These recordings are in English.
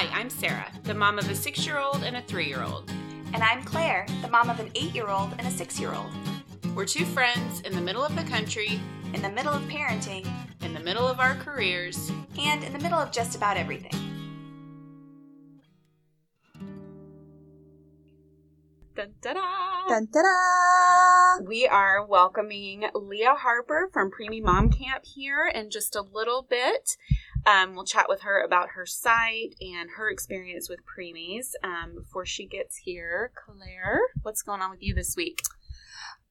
Hi, I'm Sarah, the mom of a six year old and a three year old. And I'm Claire, the mom of an eight year old and a six year old. We're two friends in the middle of the country, In the middle of parenting, in the middle of our careers. and in the middle of just about everything. Dun, da-da. Dun da da! We are welcoming Leah Harper from Preemie Mom Camp here in just a little bit. Um, we'll chat with her about her site and her experience with preemies um, before she gets here. Claire, what's going on with you this week?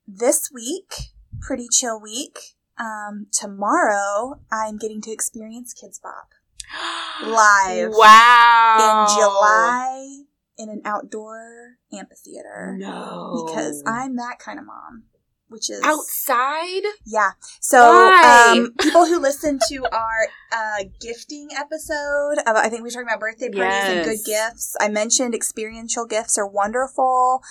this week, pretty chill week. Um, tomorrow, I'm getting to experience Kidz Bop live Wow. in July in an outdoor amphitheater No. because I'm that kind of mom, which is outside. Yeah. So, um, people who listen to our uh, gifting episode, of, I think we were talking about birthday parties and good gifts. I mentioned experiential gifts are wonderful,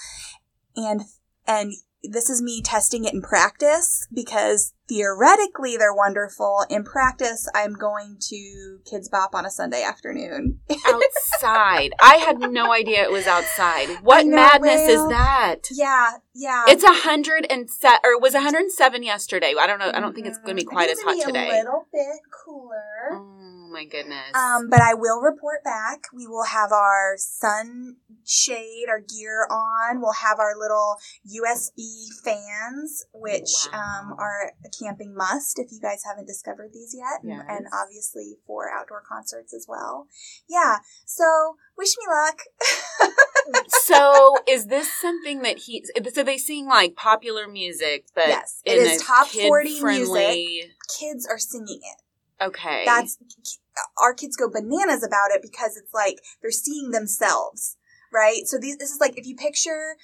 and and this is me testing it in practice because theoretically they're wonderful. In practice, I'm going to Kidz Bop on a Sunday afternoon. outside. I had no idea it was outside. What know, madness is that? yeah, yeah. It's a hundred and set, or it was hundred and seven yesterday. I don't know. I don't think it's going to be Mhm. quite as hot today. A little bit cooler. Oh my goodness. Um, but I will report back. We will have our sunshade, our gear on. We'll have our little USB fans, which um, are a camping must if you guys haven't discovered these yet, and, and obviously for outdoor concerts as well. Yeah. So wish me luck. so is this something that he? So they sing like popular music, but Yes, it is top 40 kid-friendly- Kids are singing it. Okay, that's our kids go bananas about it because it's like they're seeing themselves, right? So these, this is like if you picture,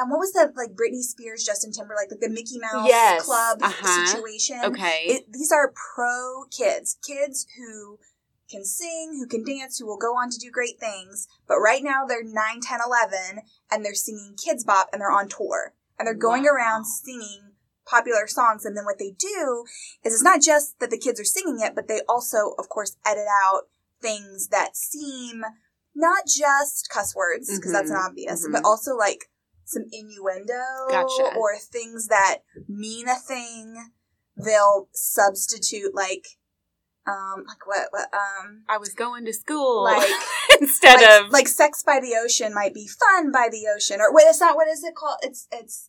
um, what was that like Britney Spears, Justin Timberlake, like the Mickey Mouse Yes, Club uh-huh. situation. okay. It, these are pro kids, kids who can sing, who can dance, who will go on to do great things. But right now they're 9, 10, 11, and they're singing Kidz Bop and they're on tour. And they're going Wow. around singing popular songs. And then what they do is it's not just that the kids are singing it, but they also, of course, edit out things that seem not just cuss words, because that's Mhm, an obvious, mhm. but also like some innuendo Gotcha. or things that mean a thing. They'll substitute like, um, like what, what, um, I was going to school like, instead like, of like sex by the ocean might be fun by the ocean, or wait, it's not. What is it called? It's it's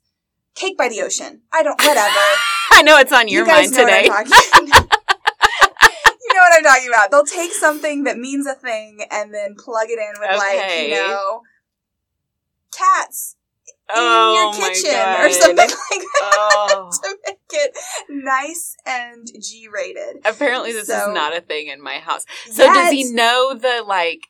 cake by the ocean. I don't. Whatever. I know it's on your you mind know today. what I'm talking. you know what I'm talking about. They'll take something that means a thing and then plug it in with like you know cats oh in your my kitchen or something like that Oh. to make it nice and G rated. Apparently, this So- is not a thing in my house. So does he know the like?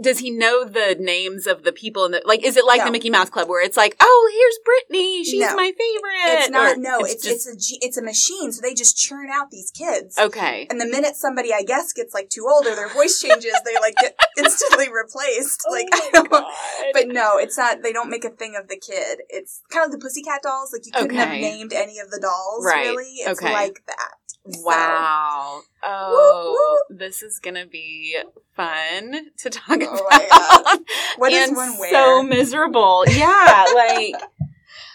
Does he know the names of the people in the like? Is it like No. the Mickey Mouse Club where it's like, oh, here's Brittany, she's No. my favorite? It's not. Or No, it's it's, just a G, it's a machine. So they just churn out these kids. okay. And the minute somebody, I guess, gets like too old or their voice changes, they like get instantly replaced. Like oh I don't. But no, it's not. They don't make a thing of the kid. It's kind of like the Pussycat dolls. Like you couldn't have named any of the dolls. Right. Really, it's Okay. like that. So- Wow. Oh, this is gonna be fun to talk Oh about. What and one wear? so miserable. Yeah, like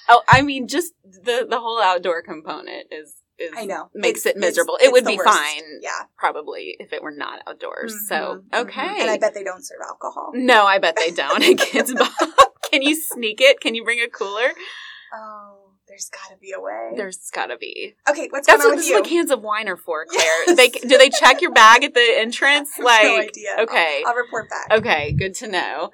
oh, I mean, just the the whole outdoor component is is I know makes It's- it miserable. it's- it would be worst. fine, Yeah. probably if it were not outdoors. So Mhm, okay, mhm. And I bet they don't serve alcohol. no, I bet they don't. Kids Bop. Can you sneak it? Can you bring a cooler? Oh, there's got to be a way. There's got to be. okay, what's That's going what this with is you? what cans of wine are for, Claire. Yes. They do they check your bag at the entrance? I have Like no idea. okay. I'll, I'll report back. Okay, good to know.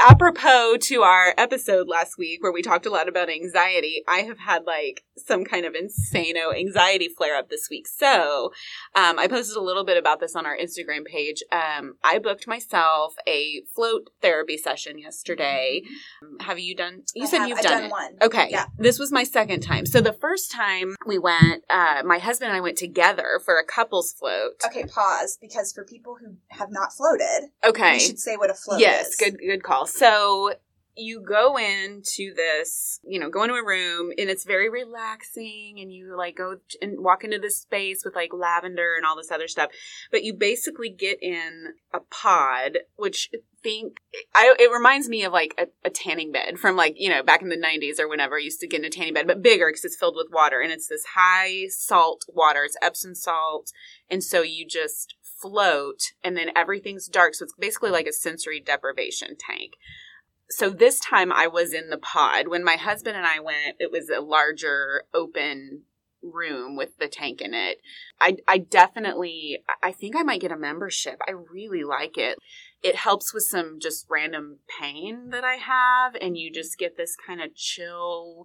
Apropos to our episode last week where we talked a lot about anxiety, I have had like some kind of insano anxiety flare up this week. So, um, I posted a little bit about this on our Instagram page. Um, I booked myself a float therapy session yesterday. Have you done? You I said have- you've I've done, done it. one. Okay. Yeah. This was my second time. So the first time we went, uh, my husband and I went together for a couples float. Okay, pause because for people who have not floated, Okay. we should say what a float yes, is. good good call. So you go into this, you know, go into a room and it's very relaxing and you like go and walk into this space with like lavender and all this other stuff. But you basically get in a pod, which think I, it reminds me of like a, a, tanning bed from like you know back in the 90s or whenever I used to get in a tanning bed but bigger because it's filled with water and it's this high salt water. It's Epsom salt. And so you just float and then everything's dark so it's basically like a sensory deprivation tank so this time I was in the pod. When my husband and I went, it was a larger open room with the tank in it. I I definitely I think I might get a membership. I really like it. It helps with some just random pain that I have and you just get this kind of chill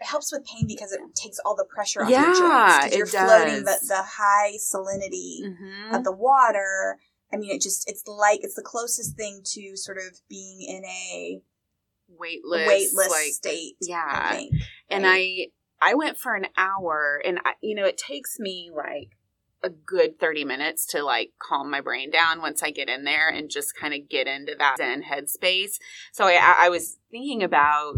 it helps with pain because it takes all the pressure off yeah, your joints. You're it floating the, does. the high salinity mm-hmm. of the water I mean, it just, it's like, it's the closest thing to sort of being in a weightless, weightless like, state. yeah. I think, and? I I went for an hour, and I, you know, it takes me like a good 30 minutes to like calm my brain down once I get in there and just kind of get into that Zen headspace. So I, I was thinking about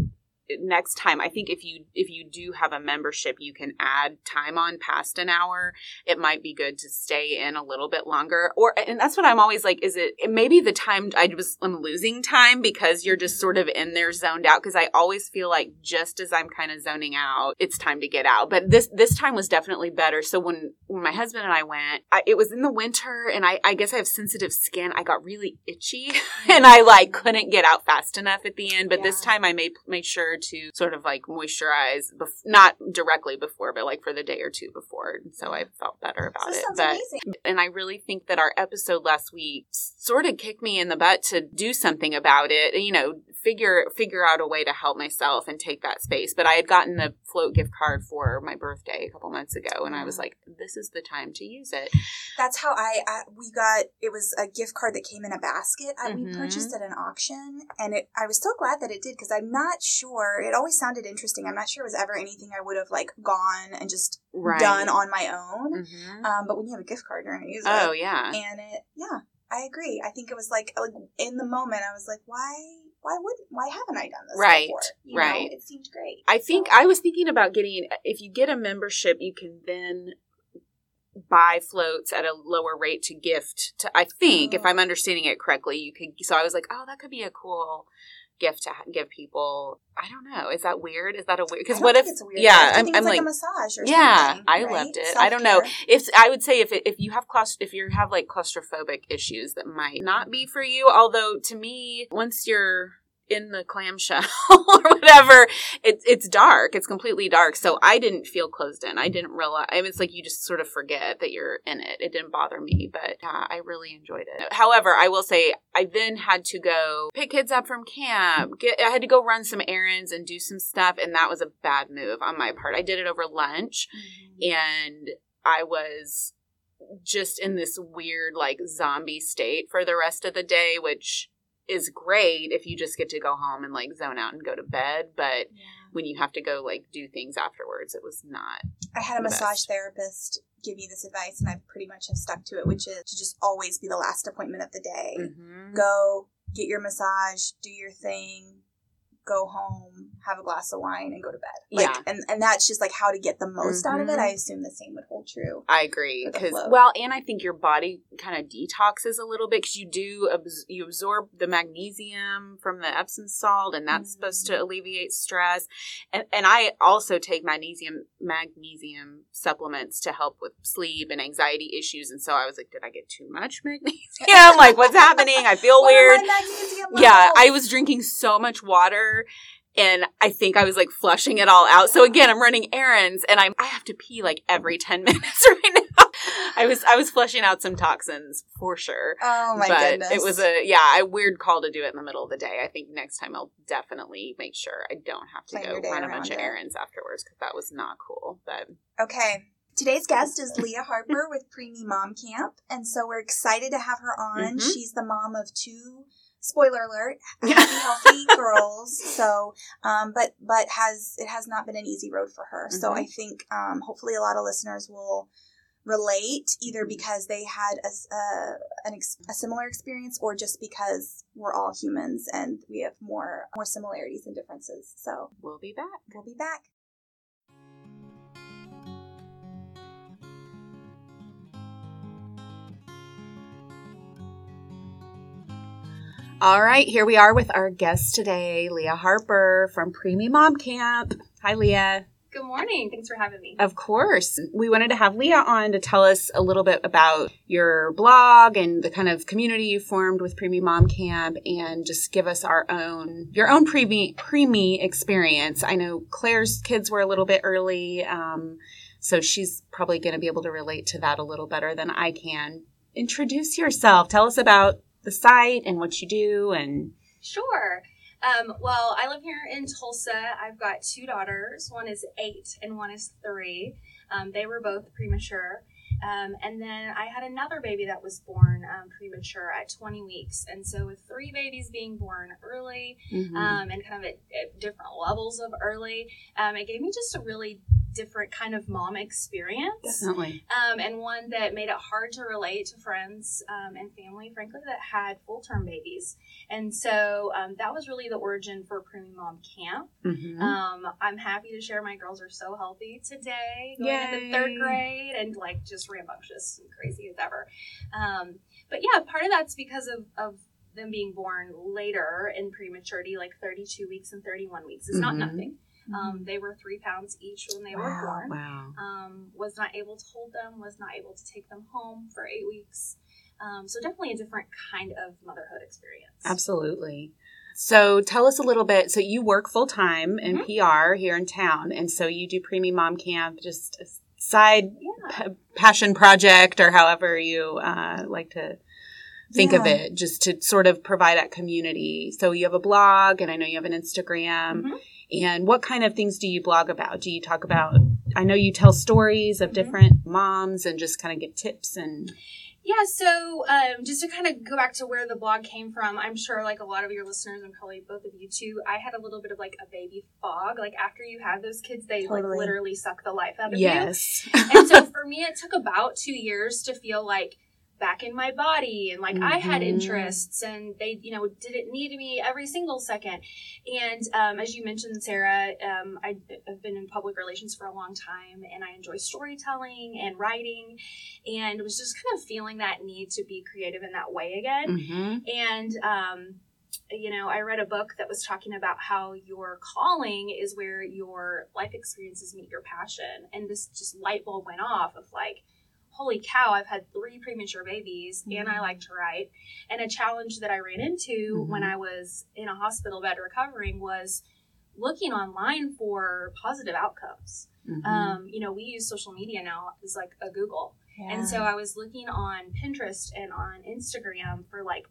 next time i think if you if you do have a membership you can add time on past an hour. It might be good to stay in a little bit longer. Or and that's what i'm always like is it, maybe the time i was i'm losing time because you're just sort of in there zoned out. Because i always feel like just as i'm kind of zoning out it's time to get out. But this this time was definitely better. So when when my husband and i went I, it was in the winter and i i guess i have sensitive skin. I got really itchy and i like couldn't get out fast enough at the end. But this time i made made sure to sort of like moisturize, bef- not directly before, but like for the day or two before. And so I felt better about This it. sounds But amazing. and I really think that our episode last week sort of kicked me in the butt to do something about it. You know, figure figure out a way to help myself and take that space. But I had gotten the float gift card for my birthday a couple months ago, and I was like, "This is the time to use it." That's how I, I we got it was a gift card that came in a basket. I, We Mhm. purchased at an auction, and it I was so glad that it did because I'm not sure. It always sounded interesting. I'm not sure it was ever anything I would have like gone and just Right. done on my own. Mhm. Um, but when you have a gift card, you're gonna use it. Oh yeah. And it, yeah, I agree. I think it was like like in the moment, I was like, why, why wouldn't, why haven't I done this Right, right. Know, it seemed great. I think I was thinking about getting if you get a membership, you can then buy floats at a lower rate to gift to I think if Oh. I'm understanding it correctly, you could so I was like, "Oh, that could be a cool gift to ha- give people." I don't know. Is that weird? Is that a weird cuz what if it's a weird Yeah, I'm, I'm like, like a massage or yeah. I right? loved it. I don't know. If I would say if it, if you have claust- if you have like claustrophobic issues that might not be for you, although to me once you're in the clamshell or whatever, it's it's dark. It's completely dark. So I didn't feel closed in. I didn't realize. I mean, it's like you just sort of forget that you're in it. It didn't bother me, but yeah, I really enjoyed it. However, I will say I then had to go pick kids up from camp. Get I had to go run some errands and do some stuff, and that was a bad move on my part. I did it over lunch Mhm. and I was just in this weird like zombie state for the rest of the day, which is great if you just get to go home and like zone out and go to bed. But Yeah. when you have to go like do things afterwards, it was not. I had a the massage best. therapist give me this advice, and I pretty much have stuck to it, which is to just always be the last appointment of the day. Mhm. Go get your massage, do your thing, go home, have a glass of wine, and go to bed. Like, Yeah. and and that's just like how to get the most out of it. I assume the same would hold true. I agree because well, and I think your body kind of detoxes a little bit because you do abs- you absorb the magnesium from the Epsom salt, and that's supposed Mm-hmm. to alleviate stress. And and I also take magnesium magnesium supplements to help with sleep and anxiety issues. And so I was like, did I get too much magnesium? like, what's happening? I feel weird. Yeah. I was drinking so much water and I think I was like flushing it all out. So again, I'm running errands and I'm I have to pee like every 10 minutes right now. I was I was flushing out some toxins for sure. Oh my but goodness! it was a yeah, a weird call to do it in the middle of the day. I think next time I'll definitely make sure I don't have to Plan go run a bunch around of errands afterwards because that was not cool. But Okay. Today's guest is Leah Harper with Preemie Mom Camp, and so we're excited to have her on. Mhm. She's the mom of two. Spoiler alert: healthy girls. So, um, but but has it has not been an easy road for her. So Mhm. I think um, hopefully a lot of listeners will relate either because they had a, a, an ex, a similar experience or just because we're all humans and we have more more similarities and differences. So We'll be back. we'll be back. All right, here we are with our guest today, Leah Harper from Preemie Mom Camp. Hi, Leah. Good morning. Thanks for having me. Of course. We wanted to have Leah on to tell us a little bit about your blog and the kind of community you formed with Preemie Mom Camp and just give us our own, your own preemie, preemie experience. I know Claire's kids were a little bit early, um, so she's probably going to be able to relate to that a little better than I can. Introduce yourself. Tell us about the site and what you do and Sure. Um, well, I live here in Tulsa. I've got two daughters. One is eight and one is three. Um, they were both premature. Um, and then I had another baby that was born um, premature at 20 weeks. And so, with three babies being born early Mhm. um, and kind of at, at different levels of early, um, it gave me just a really different kind of mom experience. definitely. um, and one that made it hard to relate to friends um, and family, frankly, that had full term babies. And so um, that was really the origin for Preemie Mom Camp. Mhm. Um, I'm happy to share my girls are so healthy today, going Yay. into third grade and like just rambunctious and crazy as ever. Um, but yeah, part of that's because of, of them being born later in prematurity, like 32 weeks and 31 weeks. It's not Mhm. Nothing. Um, they were three pounds each when they were born wow. um, was not able to hold them, was not able to take them home for eight weeks. Um, so definitely a different kind of motherhood experience. Absolutely. So tell us a little bit. So you work full time in Mhm. PR here in town, and so you do Preemie Mom Camp, just a side Yeah. p- passion project, or however you uh, like to think of it, just to sort of provide that community. So you have a blog, and I know you have an Instagram. Mhm. And what kind of things do you blog about? Do you talk about? I know you tell stories of Mhm. different moms and just kind of give tips and Yeah, so um, just to kind of go back to where the blog came from, I'm sure like a lot of your listeners and probably both of you too, I had a little bit of like a baby fog. Like after you have those kids, they like literally suck the life out of you. yes, and so for me, it took about two years to feel like back in my body and like I had Mhm. interests and they, you know, didn't need me every single second. And um, as you mentioned, Sarah, um, I, have been in public relations for a long time and I enjoy storytelling and writing and was just kind of feeling that need to be creative in that way again. hmm And, um, you know, I read a book that was talking about how your calling is where your life experiences meet your passion. And this just light bulb went off of like, holy cow, I've had three premature babies and I like to write. And a challenge that I ran into when I was in a hospital bed recovering was looking online for positive outcomes. Mhm. Um, you know, we use social media now as like a Google. And so I was looking on Pinterest and on Instagram for like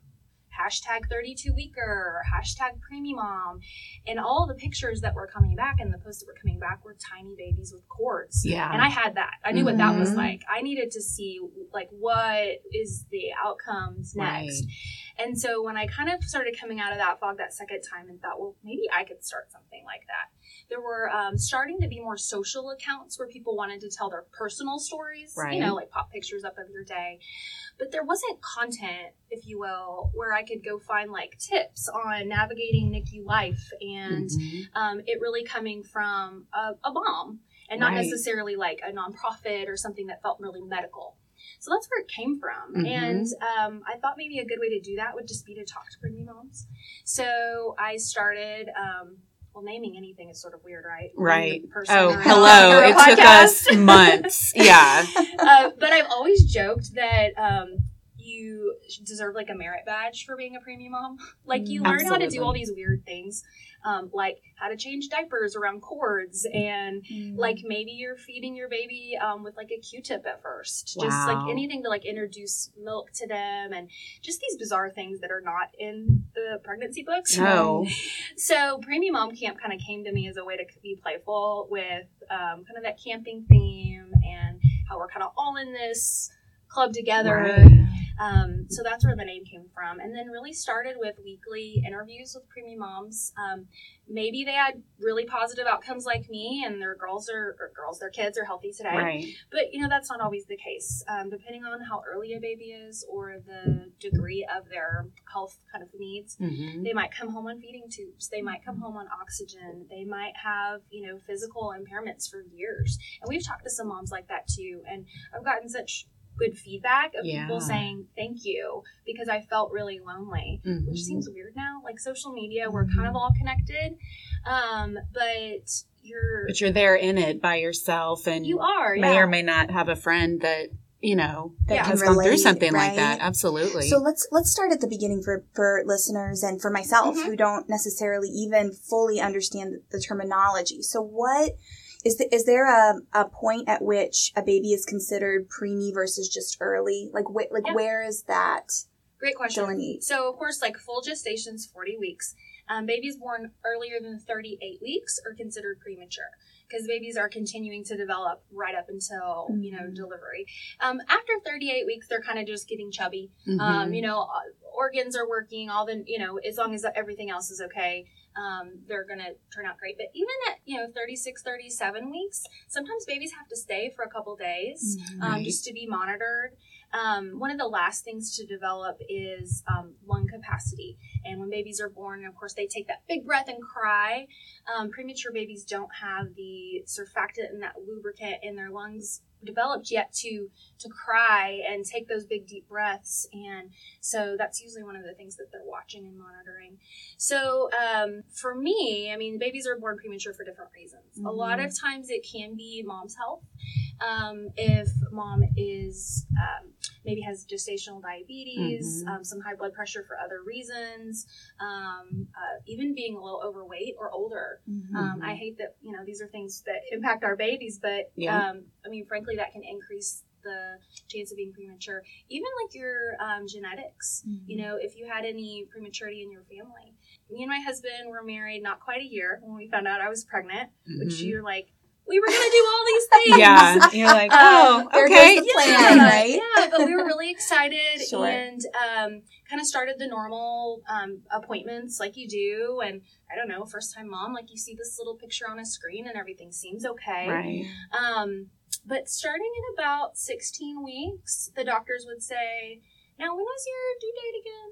hashtag 32 weeker or hashtag preemie mom. And all the pictures that were coming back and the posts that were coming back were tiny babies with cords. yeah, And I had that. I knew what that was Mhm. like. I needed to see like what is the outcomes next. Right. And so when I kind of started coming out of that fog that second time and thought, well, maybe I could start something like that. There were um, starting to be more social accounts where people wanted to tell their personal stories, Right. you know, like pop pictures up of your day. But there wasn't content, if you will, where I could go find like tips on navigating NICU life and Mhm. um, it really coming from a, a mom and not Right. necessarily like a nonprofit or something that felt really medical. So that's where it came from. Mhm. And um, I thought maybe a good way to do that would just be to talk to pregnant moms. So I started, um, well, naming anything is sort of weird, right? Right. Oh, hello. It took us months. Yeah. uh, but I've always joked that um, you deserve like a merit badge for being a preemie mom. Like you learn how to do all these weird things, um, like how to change diapers around cords, and Mm. like maybe you're feeding your baby um, with like a Q-tip at first, just like anything to like introduce milk to them, and just these bizarre things that are not in the pregnancy books. No. So preemie mom camp kind of came to me as a way to be playful with um, kind of that camping theme and how we're kind of all in this club together. Right. Um, so that's where the name came from. And then really started with weekly interviews with preemie moms. Um, maybe they had really positive outcomes like me and their girls are, or girls, their kids are healthy today. Right. But you know that's not always the case. Um, depending on how early a baby is or the degree of their health kind of needs, Mm-hmm. they might come home on feeding tubes. They might come home on oxygen. They might have you know physical impairments for years. And we've talked to some moms like that too. And I've gotten such good feedback of Yeah. people saying thank you because I felt really lonely Mm-hmm. which seems weird now. Like social media, we're kind of all connected, um, but you're But you're there in it by yourself, and you are may yeah. or may not have a friend that you know that Yeah. has Can gone through relate, something like that. Absolutely. So let's let's start at the beginning for for listeners and for myself Mhm. who don't necessarily even fully understand the, the terminology. So what is the, is there a, a point at which a baby is considered preemie versus just early? Like wh- like Yeah. where is that Great question. delineate? So, of course, like full gestation's 40 weeks. Um, babies born earlier than 38 weeks are considered premature because babies are continuing to develop right up until, you know, Mhm. delivery. Um, after 38 weeks, they're kind of just getting chubby. Mhm. Um, you know, organs are working, all the, you know, as long as everything else is okay, um, they're going to turn out great. But even at, you know, 36, 37 weeks, sometimes babies have to stay for a couple days Mhm. um, just to be monitored. Um, one of the last things to develop is um, lung capacity. And when babies are born, of course, they take that big breath and cry. Um, premature babies don't have the surfactant and that lubricant in their lungs developed yet to to cry and take those big deep breaths and so that's usually one of the things that they're watching and monitoring so um, for me i mean babies are born premature for different reasons a lot of times it can be mom's health um, if mom is um, maybe has gestational diabetes, Mhm. um, some high blood pressure for other reasons, um, uh, even being a little overweight or older. Mhm. Um, I hate that you know these are things that impact our babies, but Yeah. um, I mean, frankly, that can increase the chance of being premature. Even like your um, genetics. You know, if you had any prematurity in your family. Me and my husband were married not quite a year when we found out I was pregnant, which Mhm. you're like, we were gonna do all these things. yeah, you're like, Um, oh, there okay. the plan, right? Yeah, but we were really excited Sure. and um, kind of started the normal um, appointments like you do. And I don't know, first time mom, like you see this little picture on a screen and everything seems okay. Right. Um, but starting at about 16 weeks, the doctors would say, Now, when was your due date again?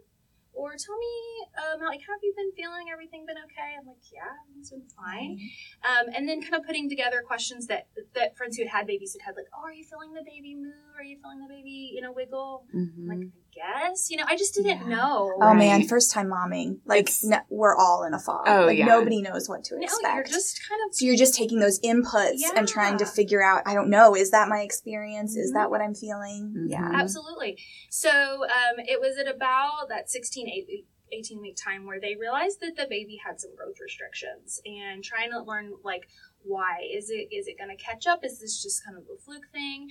Or tell me, um, like, have you been feeling? Everything been okay? I'm like, yeah, everything's been fine. Um, and then kind of putting together questions that that friends who had had babies had had, like, oh, are you feeling the baby move? Are you feeling the baby, you know, wiggle? I'm Mhm. like, guess, you know, I just didn't Yeah. know. Oh Right. man, first time momming. Like It's- no, we're all in a fog. Oh, like yeah. nobody knows what to No, expect. you're just kind of so you're just taking those inputs and trying to figure out, I don't know, is that my experience? Is Mhm. that what I'm feeling? Mhm. Yeah. Absolutely. So um, it was at about that 16, 8 18 week time where they realized that the baby had some growth restrictions and trying to learn like why is it is it going to catch up is this just kind of a fluke thing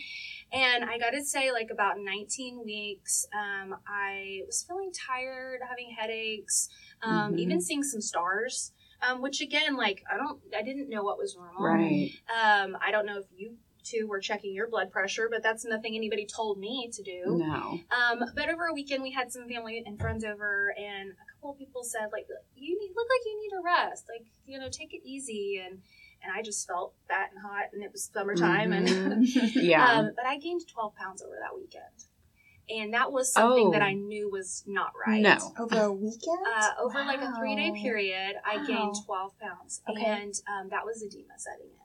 and i gotta say like about 19 weeks um, i was feeling tired having headaches um, Mhm. even seeing some stars um, which again like i don't i didn't know what was wrong Right. um, I don't know if you two were checking your blood pressure, but that's nothing anybody told me to do. No. Um, but over a weekend, we had some family and friends over, and a couple of people said, like, you need, look like you need a rest. Like, you know, take it easy. And and I just felt fat and hot, and it was summertime. And Mhm. Yeah. um, but I gained 12 pounds over that weekend. And that was something Oh. that I knew was not right. No. Over a weekend? Uh, over like a three day Wow. period, I gained 12 pounds. Okay. And um, that was edema setting in.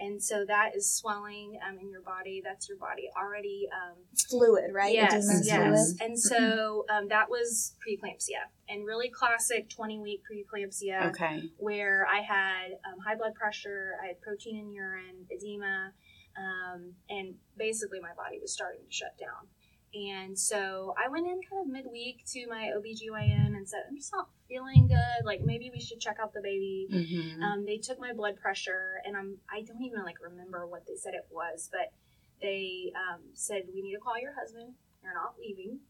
And so that is swelling um, in your body. That's your body already. Um, fluid, right? Yes, yes. fluid. And so um, that was preeclampsia and really classic 20 week preeclampsia Okay. where I had um, high blood pressure, I had protein in urine, edema, um, and basically my body was starting to shut down. And so I went in kind of midweek to my OBGYN and said, I'm just not feeling good. Like maybe we should check out the baby. Mhm. Um, they took my blood pressure, and I'm I don't even like remember what they said it was, but they um, said we need to call your husband. You're not leaving.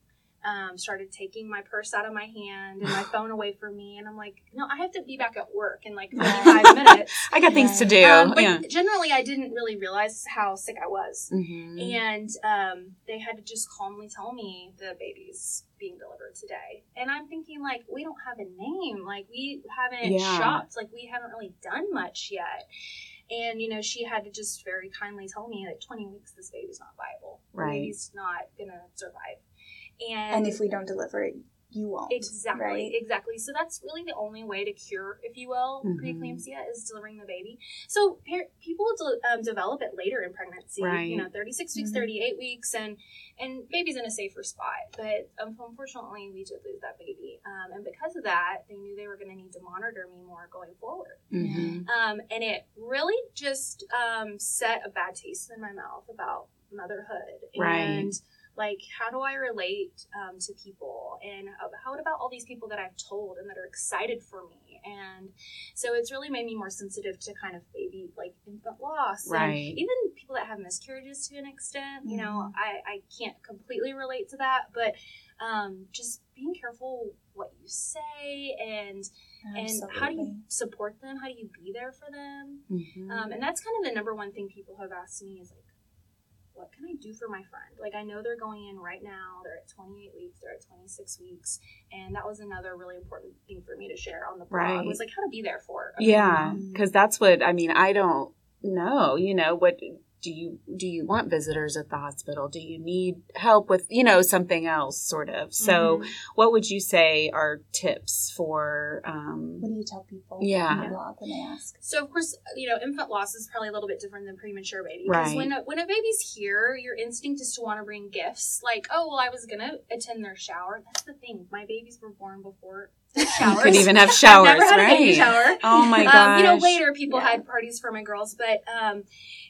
Um, started taking my purse out of my hand and my phone away from me. And I'm like, no, I have to be back at work in like 45 minutes. I got things to do. Um, but yeah. generally, I didn't really realize how sick I was. Mhm. And um, they had to just calmly tell me the baby's being delivered today. And I'm thinking, like, we don't have a name. Like, we haven't Yeah. shopped. Like, we haven't really done much yet. And, you know, she had to just very kindly tell me that 20 weeks, this baby's not viable. The Right. baby's not going to survive. And if we don't deliver it, you won't. Exactly, right? exactly. So that's really the only way to cure, if you will, Mhm. preeclampsia is delivering the baby. So par- people de- um, develop it later in pregnancy, Right. you know, 36 weeks, Mhm. 38 weeks, and and baby's in a safer spot. But um, unfortunately, we did lose that baby, um, and because of that, they knew they were going to need to monitor me more going forward. Mhm. Um, and it really just um, set a bad taste in my mouth about motherhood Right. and like how do I relate um, to people and how- about all these people that I've told and that are excited for me and so it's really made me more sensitive to kind of baby like infant loss and Right. even people that have miscarriages to an extent you know Mhm. I, I can't completely relate to that but um, just being careful what you say and and how do you support them how do you be there for them Mhm. um, and that's kind of the number one thing people have asked me is like what can i do for my friend like i know they're going in right now they're at 28 weeks they're at 26 weeks and that was another really important thing for me to share on the blog Right. was like how to be there for Yeah, because that's what I mean. I don't know. You know, what do you do? You want visitors at the hospital? Do you need help with you know something else, sort of? So, Mhm. what would you say are tips for? Um, What do you tell people Yeah. on the when they ask? So of course, you know, infant loss is probably a little bit different than premature baby. Because Right. when a, when a baby's here, your instinct is to want to bring gifts. Like, oh well, I was gonna attend their shower. That's the thing. My babies were born before their you showers. could even have I've showers, never had right? a baby shower. Oh my gosh! Um, you know, later people Yeah. had parties for my girls, but um,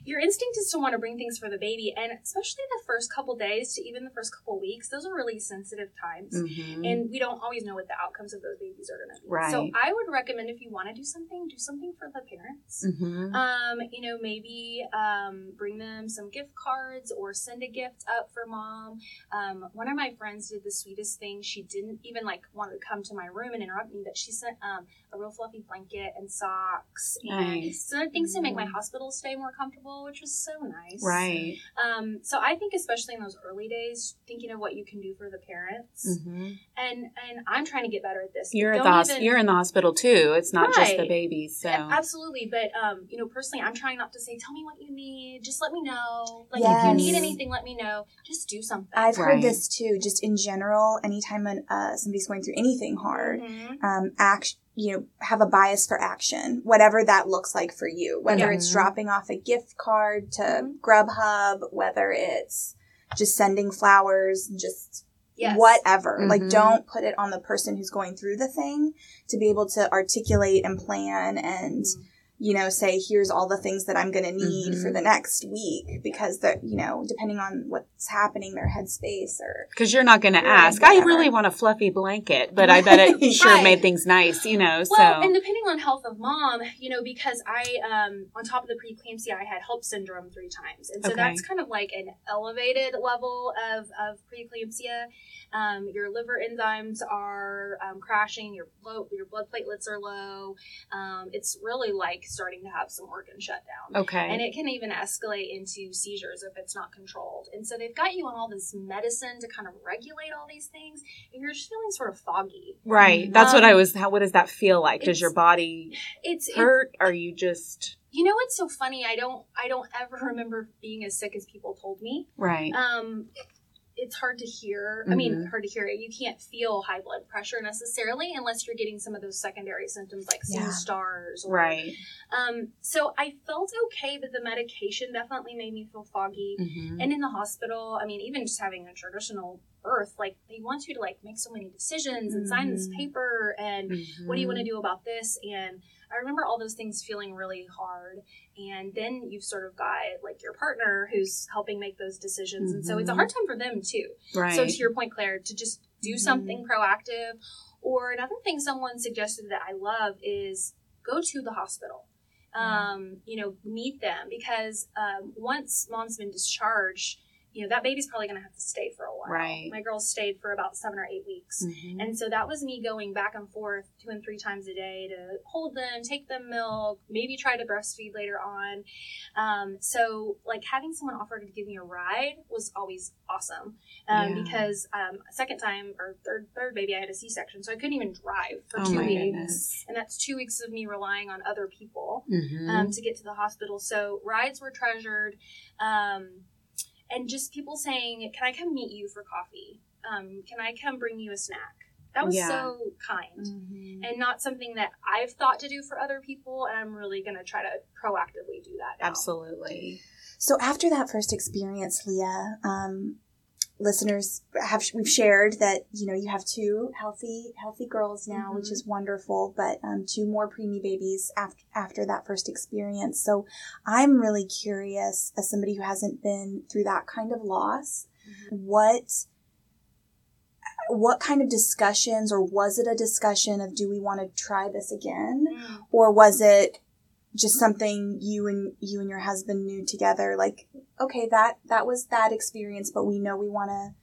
your instinct is to want to bring things for the baby, and especially the first couple days to even the first couple weeks. Those are really sensitive times. Mhm. And we don't always know what the outcomes of those babies are going to be. Right. So I would recommend if you want to do something, do something for the parents. Mhm. Um, you know, maybe um, bring them some gift cards or send a gift up for mom. Um, one of my friends did the sweetest thing. She didn't even like want to come to my room and interrupt me, but she sent um, a real fluffy blanket and socks and Nice. some other things to make my Mm. hospital stay more comfortable, which was so nice. Right. Um, so I think especially in those early days, thinking of what you can do for the parents, Mhm. and and I'm trying to get better at this. You're at the hos- even- you're in the hospital too. It's not just the Right. babies. So Absolutely, but um, you know, personally, I'm trying not to say, "Tell me what you need." Just let me know. Like, if you need anything, let me know. Just do something. I've Right. heard this too, just in general, anytime an, uh, somebody's going through anything hard, Mhm. um, act, you know, have a bias for action, whatever that looks like for you, whether it's Mhm. dropping off a gift card to Mhm. Grubhub, whether it's just sending flowers, just Yes. whatever. Like, Mhm. don't put it on the person who's going through the thing to be able to articulate and plan and, Mhm. You know, say, here's all the things that I'm going to need Mhm. for the next week because the, you know, depending on what's happening, their headspace or, because you're not going to Yeah, ask, I really want a fluffy blanket, but I bet it sure Right. made things nice. You know. Well, so and depending on health of mom, you know, because I, um, on top of the preeclampsia, I had HELLP syndrome three times, and so Okay. that's kind of like an elevated level of of preeclampsia. Um, your liver enzymes are um, crashing. Your blood, your blood platelets are low. Um, it's really like starting to have some organ shutdown. okay. And it can even escalate into seizures if it's not controlled. And so they've got you on all this medicine to kind of regulate all these things, and you're just feeling sort of foggy. Right. That's what Um, I was. How? What does that feel like? Does your body It's, it's hurt? Are you just You know what's so funny? I don't I don't ever remember being as sick as people told me. right? Um it's hard to hear. I mean, Mhm. hard to hear it. You can't feel high blood pressure necessarily unless you're getting some of those secondary symptoms like seeing Yeah. stars. Or, right. Um, so I felt okay, but the medication definitely made me feel foggy. Mhm. And in the hospital, I mean, even just having a traditional birth, like they want you to like make so many decisions and sign this Mhm. paper and what do you want to Mhm. do about this and i remember all those things feeling really hard and then you've sort of got like your partner who's helping make those decisions and so it's a Mhm. hard time for them too Right. so to your point claire to just do Mhm. something proactive or another thing someone suggested that i love is go to the hospital Yeah. um, you know meet them because um, once mom's been discharged you know, that baby's probably going to have to stay for a while. Right. My girls stayed for about seven or eight weeks. Mhm. And so that was me going back and forth two and three times a day to hold them, take them milk, maybe try to breastfeed later on. Um, so, like, having someone offer to give me a ride was always awesome um, Yeah. because um, second time or third third baby, I had a C section, so I couldn't even drive for Oh two weeks. goodness. And that's two weeks of me relying on other people Mhm. um, to get to the hospital. So rides were treasured, um, and just people saying, "Can I come meet you for coffee? Um, can I come bring you a snack?" That was Yeah. so kind. Mhm. And not something that I've thought to do for other people, and I'm really going to try to proactively do that. Now. Absolutely. So after that first experience, Leah, um, listeners have we've shared that you know you have two healthy healthy girls now, which Mhm. is wonderful, but um, two more preemie babies after after that first experience. So I'm really curious, as somebody who hasn't been through that kind of loss, what what kind of discussions or was it a discussion of do we want to try this again Mm. or was it just something you and you and your husband knew together like okay that that was that experience but we know we want to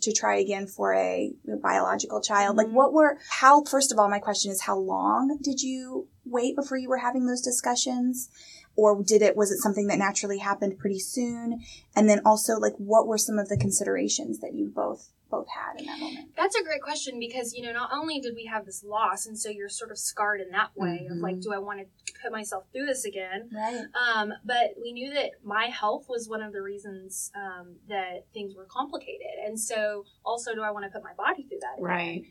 to try again for a biological child. Like Mhm. what were how first of all my question is how long did you wait before you were having those discussions? Or did it was it something that naturally happened pretty soon? And then also like what were some of the considerations that you both both had in that moment That's a great question because you know not only did we have this loss, and so you're sort of scarred in that way of like, Mhm. do I want to put myself through this again? right Um, but we knew that my health was one of the reasons um, that things were complicated, and so also, do I want to put my body through that? again? Right.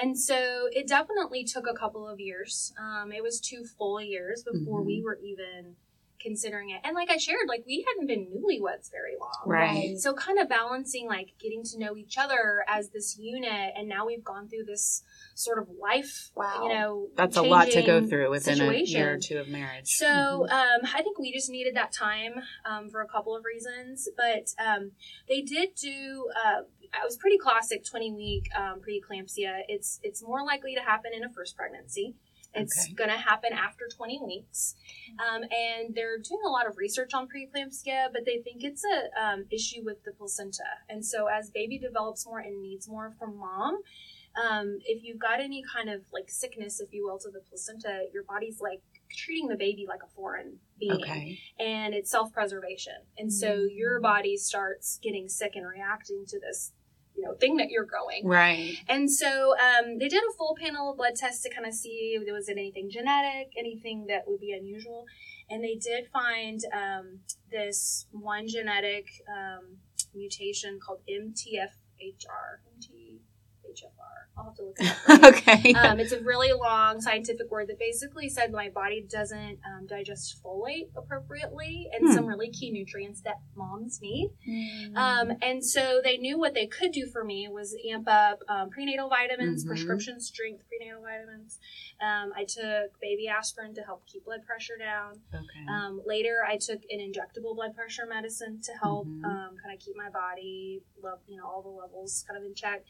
And so it definitely took a couple of years. Um, it was two full years before we Mhm. were even considering it. And like I shared, like we hadn't been newlyweds very long. Right. So kind of balancing like getting to know each other as this unit, and now we've gone through this sort of life. Wow. You know, That's a lot to go through within a year or two of marriage. So Mhm. um, I think we just needed that time um, for a couple of reasons. But um, they did do. Uh, it was pretty classic twenty week um, preeclampsia. It's it's more likely to happen in a first pregnancy. It's Okay. going to happen after 20 weeks. Um, and they're doing a lot of research on preeclampsia, but they think it's a um, issue with the placenta. And so as baby develops more and needs more from mom, um, if you've got any kind of like sickness, if you will, to the placenta, your body's like treating the baby like a foreign being okay. and it's self-preservation and so Mm. your body starts getting sick and reacting to this you know thing that you're growing. Right. and so um, they did a full panel of blood tests to kind of see if there was anything genetic anything that would be unusual. And they did find um, this one genetic um, mutation called mtfhr mtfr i'll have to look it up okay. Um, it's a really long scientific word that basically said my body doesn't um, digest folate appropriately and Hmm. some really key nutrients that moms need. Mm. Um, and so they knew what they could do for me was amp up um, prenatal vitamins, Mhm. prescription strength prenatal vitamins. Um, I took baby aspirin to help keep blood pressure down. okay. Um, later, I took an injectable blood pressure medicine to help Mhm. um, kind of keep my body, you know, all the levels kind of in check.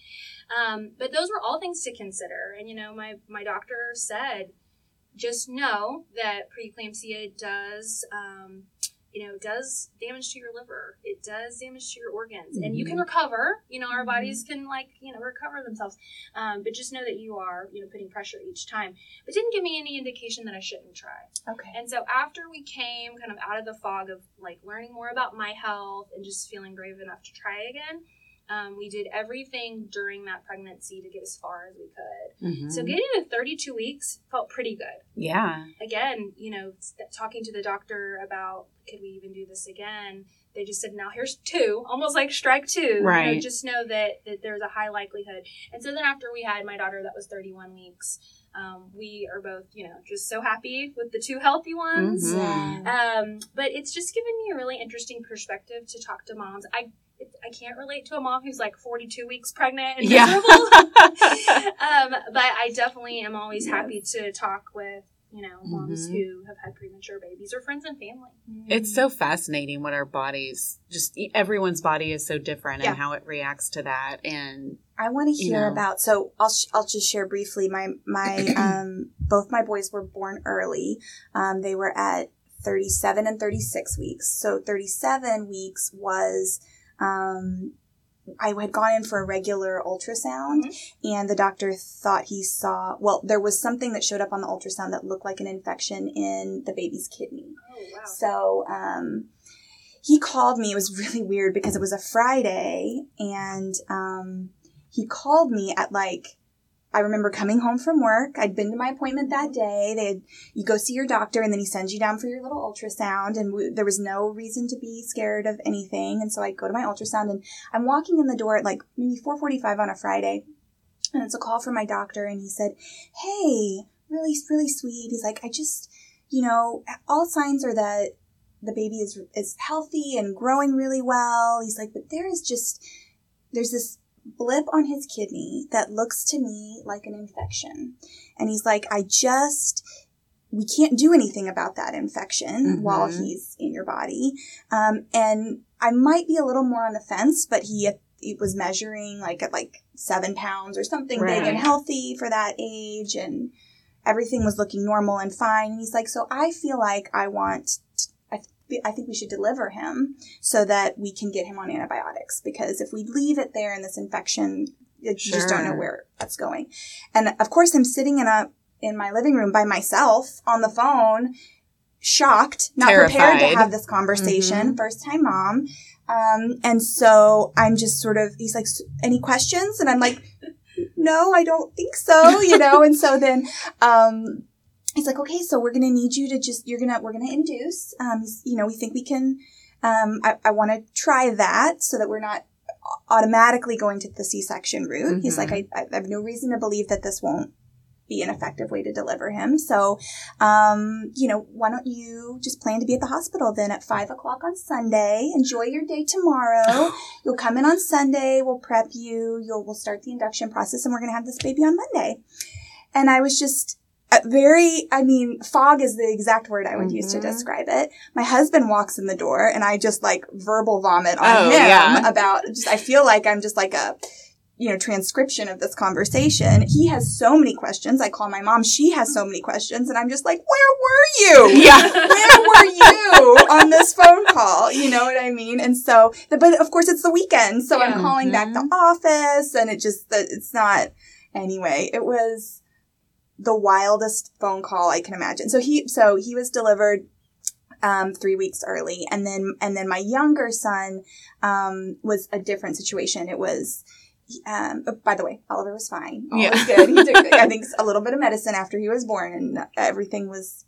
Um, but those were all things to consider. And you know, my my doctor said, just know that preeclampsia does. Um, you know, does damage to your liver. It does damage to your organs, and you can recover. You know, our bodies can like you know recover themselves. Um, but just know that you are you know putting pressure each time. But didn't give me any indication that I shouldn't try. okay And so after we came kind of out of the fog of like learning more about my health and just feeling brave enough to try again, um, we did everything during that pregnancy to get as far as we could. Mhm. So getting to 32 weeks felt pretty good. yeah. Again, you know, talking to the doctor about could we even do this again? They just said, now here's two, almost like strike two. You know, Right. just know that, that there's a high likelihood. And so then after we had my daughter that was 31 weeks, um, we are both, you know, just so happy with the two healthy ones. Mhm. Um, but it's just given me a really interesting perspective to talk to moms. I I can't relate to a mom who's like 42 weeks pregnant and Yeah. miserable. um, but I definitely am always Yes. happy to talk with you know moms Mhm. who have had premature babies or friends and family. It's so fascinating what our bodies just everyone's body is so different Yeah. and how it reacts to that and I want to you hear know. about. So I'll sh- I'll just share briefly. My my um both my boys were born early. Um, they were at 37 and 36 weeks. So 37 weeks was um, I had gone in for a regular ultrasound, Mm-hmm. and the doctor thought he saw. Well, there was something that showed up on the ultrasound that looked like an infection in the baby's kidney. Oh wow. So um, he called me. It was really weird because it was a Friday, and um, he called me at like. I remember coming home from work. I'd been to my appointment that day. They had, you go see your doctor, and then he sends you down for your little ultrasound. And w- there was no reason to be scared of anything. And so I go to my ultrasound, and I'm walking in the door at like maybe 4:45 on a Friday, and it's a call from my doctor, and he said, "Hey, really, really sweet." He's like, "I just, you know, all signs are that the baby is is healthy and growing really well." He's like, "But there is just there's this blip on his kidney that looks to me like an infection," and he's like, "I just." We can't do anything about that infection Mhm. while he's in your body. Um, and I might be a little more on the fence, but he he was measuring like at like seven pounds or something big and healthy for that age and everything was looking normal and fine and he's like so i feel like i want t- I, think we should deliver him so that we can get him on antibiotics because if we leave it there in this infection you just don't know where that's going. And of course i'm sitting in a in my living room by myself on the phone shocked not prepared to have this conversation first time mom. Um, and so I'm just sort of, he's like, "S- any questions? And I'm like, no, I don't think so, you know? and so then, um, he's like, okay, so we're going to need you to just, you're going to, we're going to induce, um, you know, we think we can, um, I, I want to try that so that we're not automatically going to the C-section route. He's Mhm. like, I, I have no reason to believe that this won't be an effective way to deliver him. So, um, you know, why don't you just plan to be at the hospital then at five o'clock on Sunday? Enjoy your day tomorrow. You'll come in on Sunday. We'll prep you. You'll we'll start the induction process, and we're gonna have this baby on Monday. And I was just very. I mean, fog is the exact word I would use to Mhm. describe it. My husband walks in the door, and I just like verbal vomit on Oh, him yeah. about. Just I feel like I'm just like a you know, transcription of this conversation. He has so many questions. I call my mom. She has so many questions. And I'm just like, where were you? Yeah. Where were you on this phone call? You know what I mean? And so, but of course it's the weekend. So I'm Yeah. calling back the office and it just, it's not, anyway, it was the wildest phone call I can imagine. So he, so he was delivered um, three weeks early, and then and then my younger son um, was a different situation. It was, um, oh, by the way, Oliver was fine. All Yeah. was good. He took, I think, a little bit of medicine after he was born, and everything was.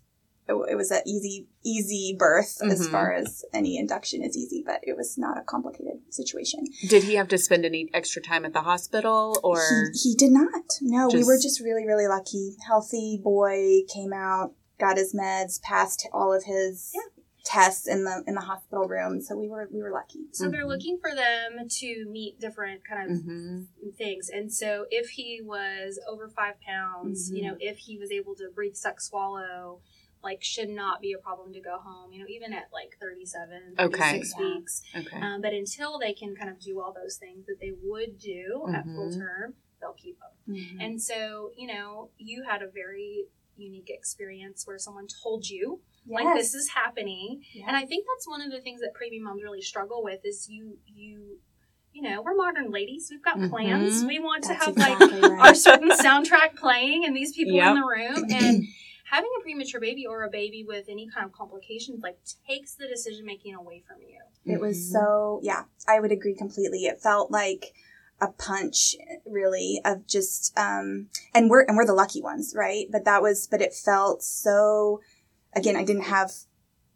It, it was an easy, easy birth as Mhm. far as any induction is easy, but it was not a complicated situation. Did he have to spend any extra time at the hospital or? He, he did not. No, we were just really, really lucky. Healthy boy came out, got his meds, passed all of his Yeah. tests in the in the hospital room. So we were we were lucky. So they're Mhm. looking for them to meet different kind of Mhm. things. And so if he was over five pounds, you Mhm. know, if he was able to breathe, suck, swallow, like should not be a problem to go home, you know, even at like 37, Okay. 36 Yeah. weeks. Okay. Um, but until they can kind of do all those things that they would do at full Mhm. term, they'll keep them. Mm-hmm. And so, you know, you had a very unique experience where someone told you like this is happening Yes. and i think that's one of the things that preemie moms really struggle with is you you you know we're modern ladies we've got plans Mhm. we want to That's have like right. our certain soundtrack playing and these people Yep. in the room and having a premature baby or a baby with any kind of complications like takes the decision making away from you It was Mhm. so yeah, I would agree completely. It felt like a punch really of just um and we're and we're the lucky ones, right? But that was but it felt so again, I didn't have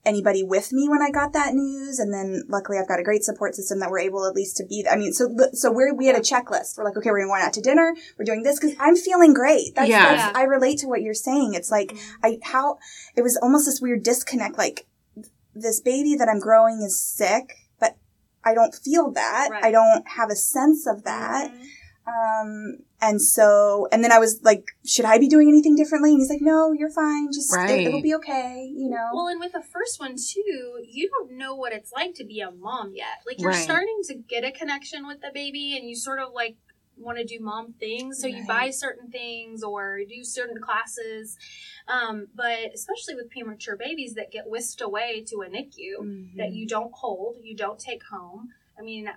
anybody with me when I got that news and then luckily I've got a great support system that we're able at least to be I mean so so we're we had a checklist. We're like okay, we're going out to dinner, we're doing this cuz I'm feeling great. That's, Yeah. that's I relate to what you're saying. It's like I how it was almost this weird disconnect. Like this baby that I'm growing is sick, but I don't feel that. Right. I don't have a sense of that. Mhm. Um, and so, and then I was like, should I be doing anything differently? And he's like, no, you're fine. Just Right. it, will be okay. You know. Well, and with the first one too, you don't know what it's like to be a mom yet. Like you're Right. starting to get a connection with the baby, and you sort of like want to do mom things, so you buy certain things or do certain classes. Um, but especially with premature babies that get whisked away to a NICU that Mhm. you don't hold, you don't take home. I mean, I-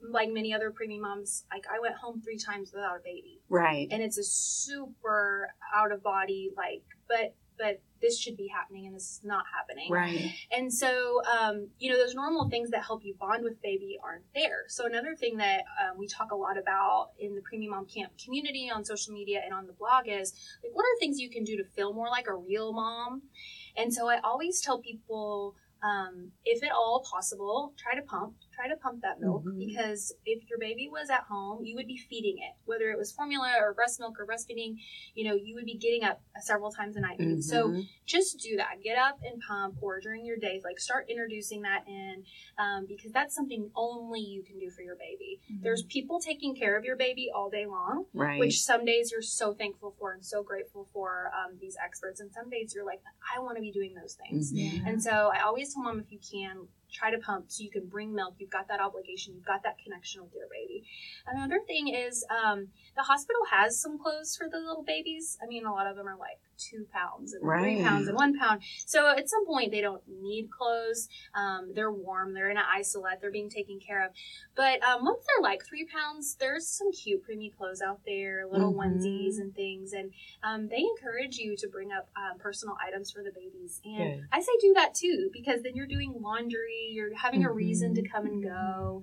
like many other preemie moms, like I went home three times without a baby, Right. and it's a super out of body like, but but this should be happening and this is not happening. Right. And so, um, you know, those normal things that help you bond with baby aren't there. So another thing that um, we talk a lot about in the Preemie Mom Camp community on social media and on the blog is like, what are things you can do to feel more like a real mom? And so I always tell people, um, if at all possible, try to pump, try to pump that milk Mhm. because if your baby was at home, you would be feeding it, whether it was formula or breast milk or breastfeeding, you know, you would be getting up several times a night. So Mhm. just do that. Get up and pump, or during your days, like start introducing that in, um, because that's something only you can do for your baby. There's people taking care of your baby all day long, right. which some days you're so thankful for and so grateful for um, these experts, and some days you're like, I want to be doing those things. Mhm. And so I always tell mom if you can, try to pump so you can bring milk. You've got that obligation. You've got that connection with your baby. Another thing is um, the hospital has some clothes for the little babies. I mean, a lot of them are like two pounds and Right. three pounds and one pound. So at some point they don't need clothes. Um, they're warm. They're in an isolette. They're being taken care of. But um, once they're like three pounds, there's some cute preemie clothes out there, little Mhm. onesies and things, and um, they encourage you to bring up um, personal items for the babies. And Good. I say do that too because then you're doing laundry, you're having a reason to Mhm. come and go.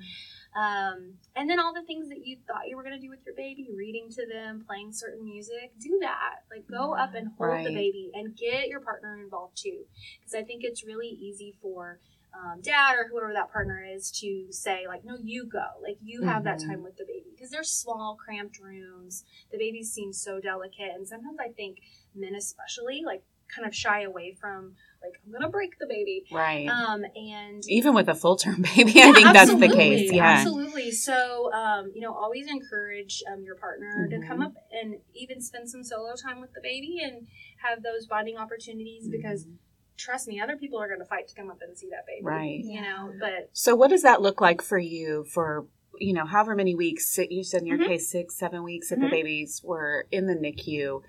Um, and then all the things that you thought you were going to do with your baby, reading to them, playing certain music, do that. Like go up and hold Right. the baby and get your partner involved too. Because I think it's really easy for um, dad or whoever that partner is to say, like, no, you go. Like, you have that Mhm. time with the baby. Because they're small, cramped rooms. The babies seem so delicate. And sometimes I think men, especially, like, kind of shy away from, like, I'm going to break the baby. Right. Um, and Even with a full term baby, I yeah, think that's the case. Yeah. absolutely. So, um, you know, always encourage um, your partner to come Mhm. up and even spend some solo time with the baby and have those bonding opportunities. Because Mhm. trust me, other people are going to fight to come up and see that baby. Right. You know, but So, what does that look like for you for, you know, however many weeks, you said in your Mhm. case, six, seven weeks that Mhm. the babies were in the NICU?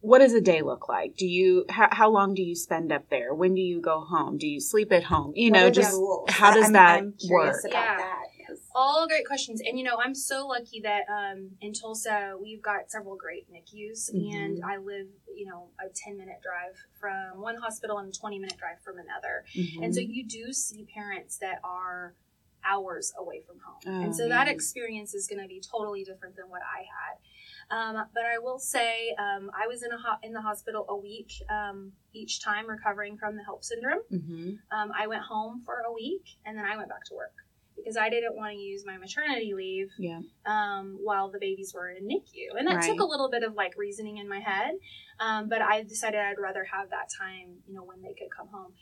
What does a day look like? Do you, how, how long do you spend up there? When do you go home? Do you sleep at home? You What know, just how does I'm, that I'm curious work? about Yeah. that 'cause- all great questions. And you know, I'm so lucky that um, in Tulsa we've got several great NICUs, Mhm. and I live, you know, a 10 minute drive from one hospital and a 20 minute drive from another. Mhm. And so you do see parents that are hours away from home. Oh, and so that experience is going to be totally different than what I had. Um, but I will say, um, I was in a ho- in the hospital a week um, each time recovering from the HELLP syndrome. Mhm. Um, I went home for a week and then I went back to work because I didn't want to use my maternity leave Yeah. um, while the babies were in NICU. And that Right. took a little bit of like reasoning in my head. Um, but I decided I'd rather have that time, you know, when they could come home.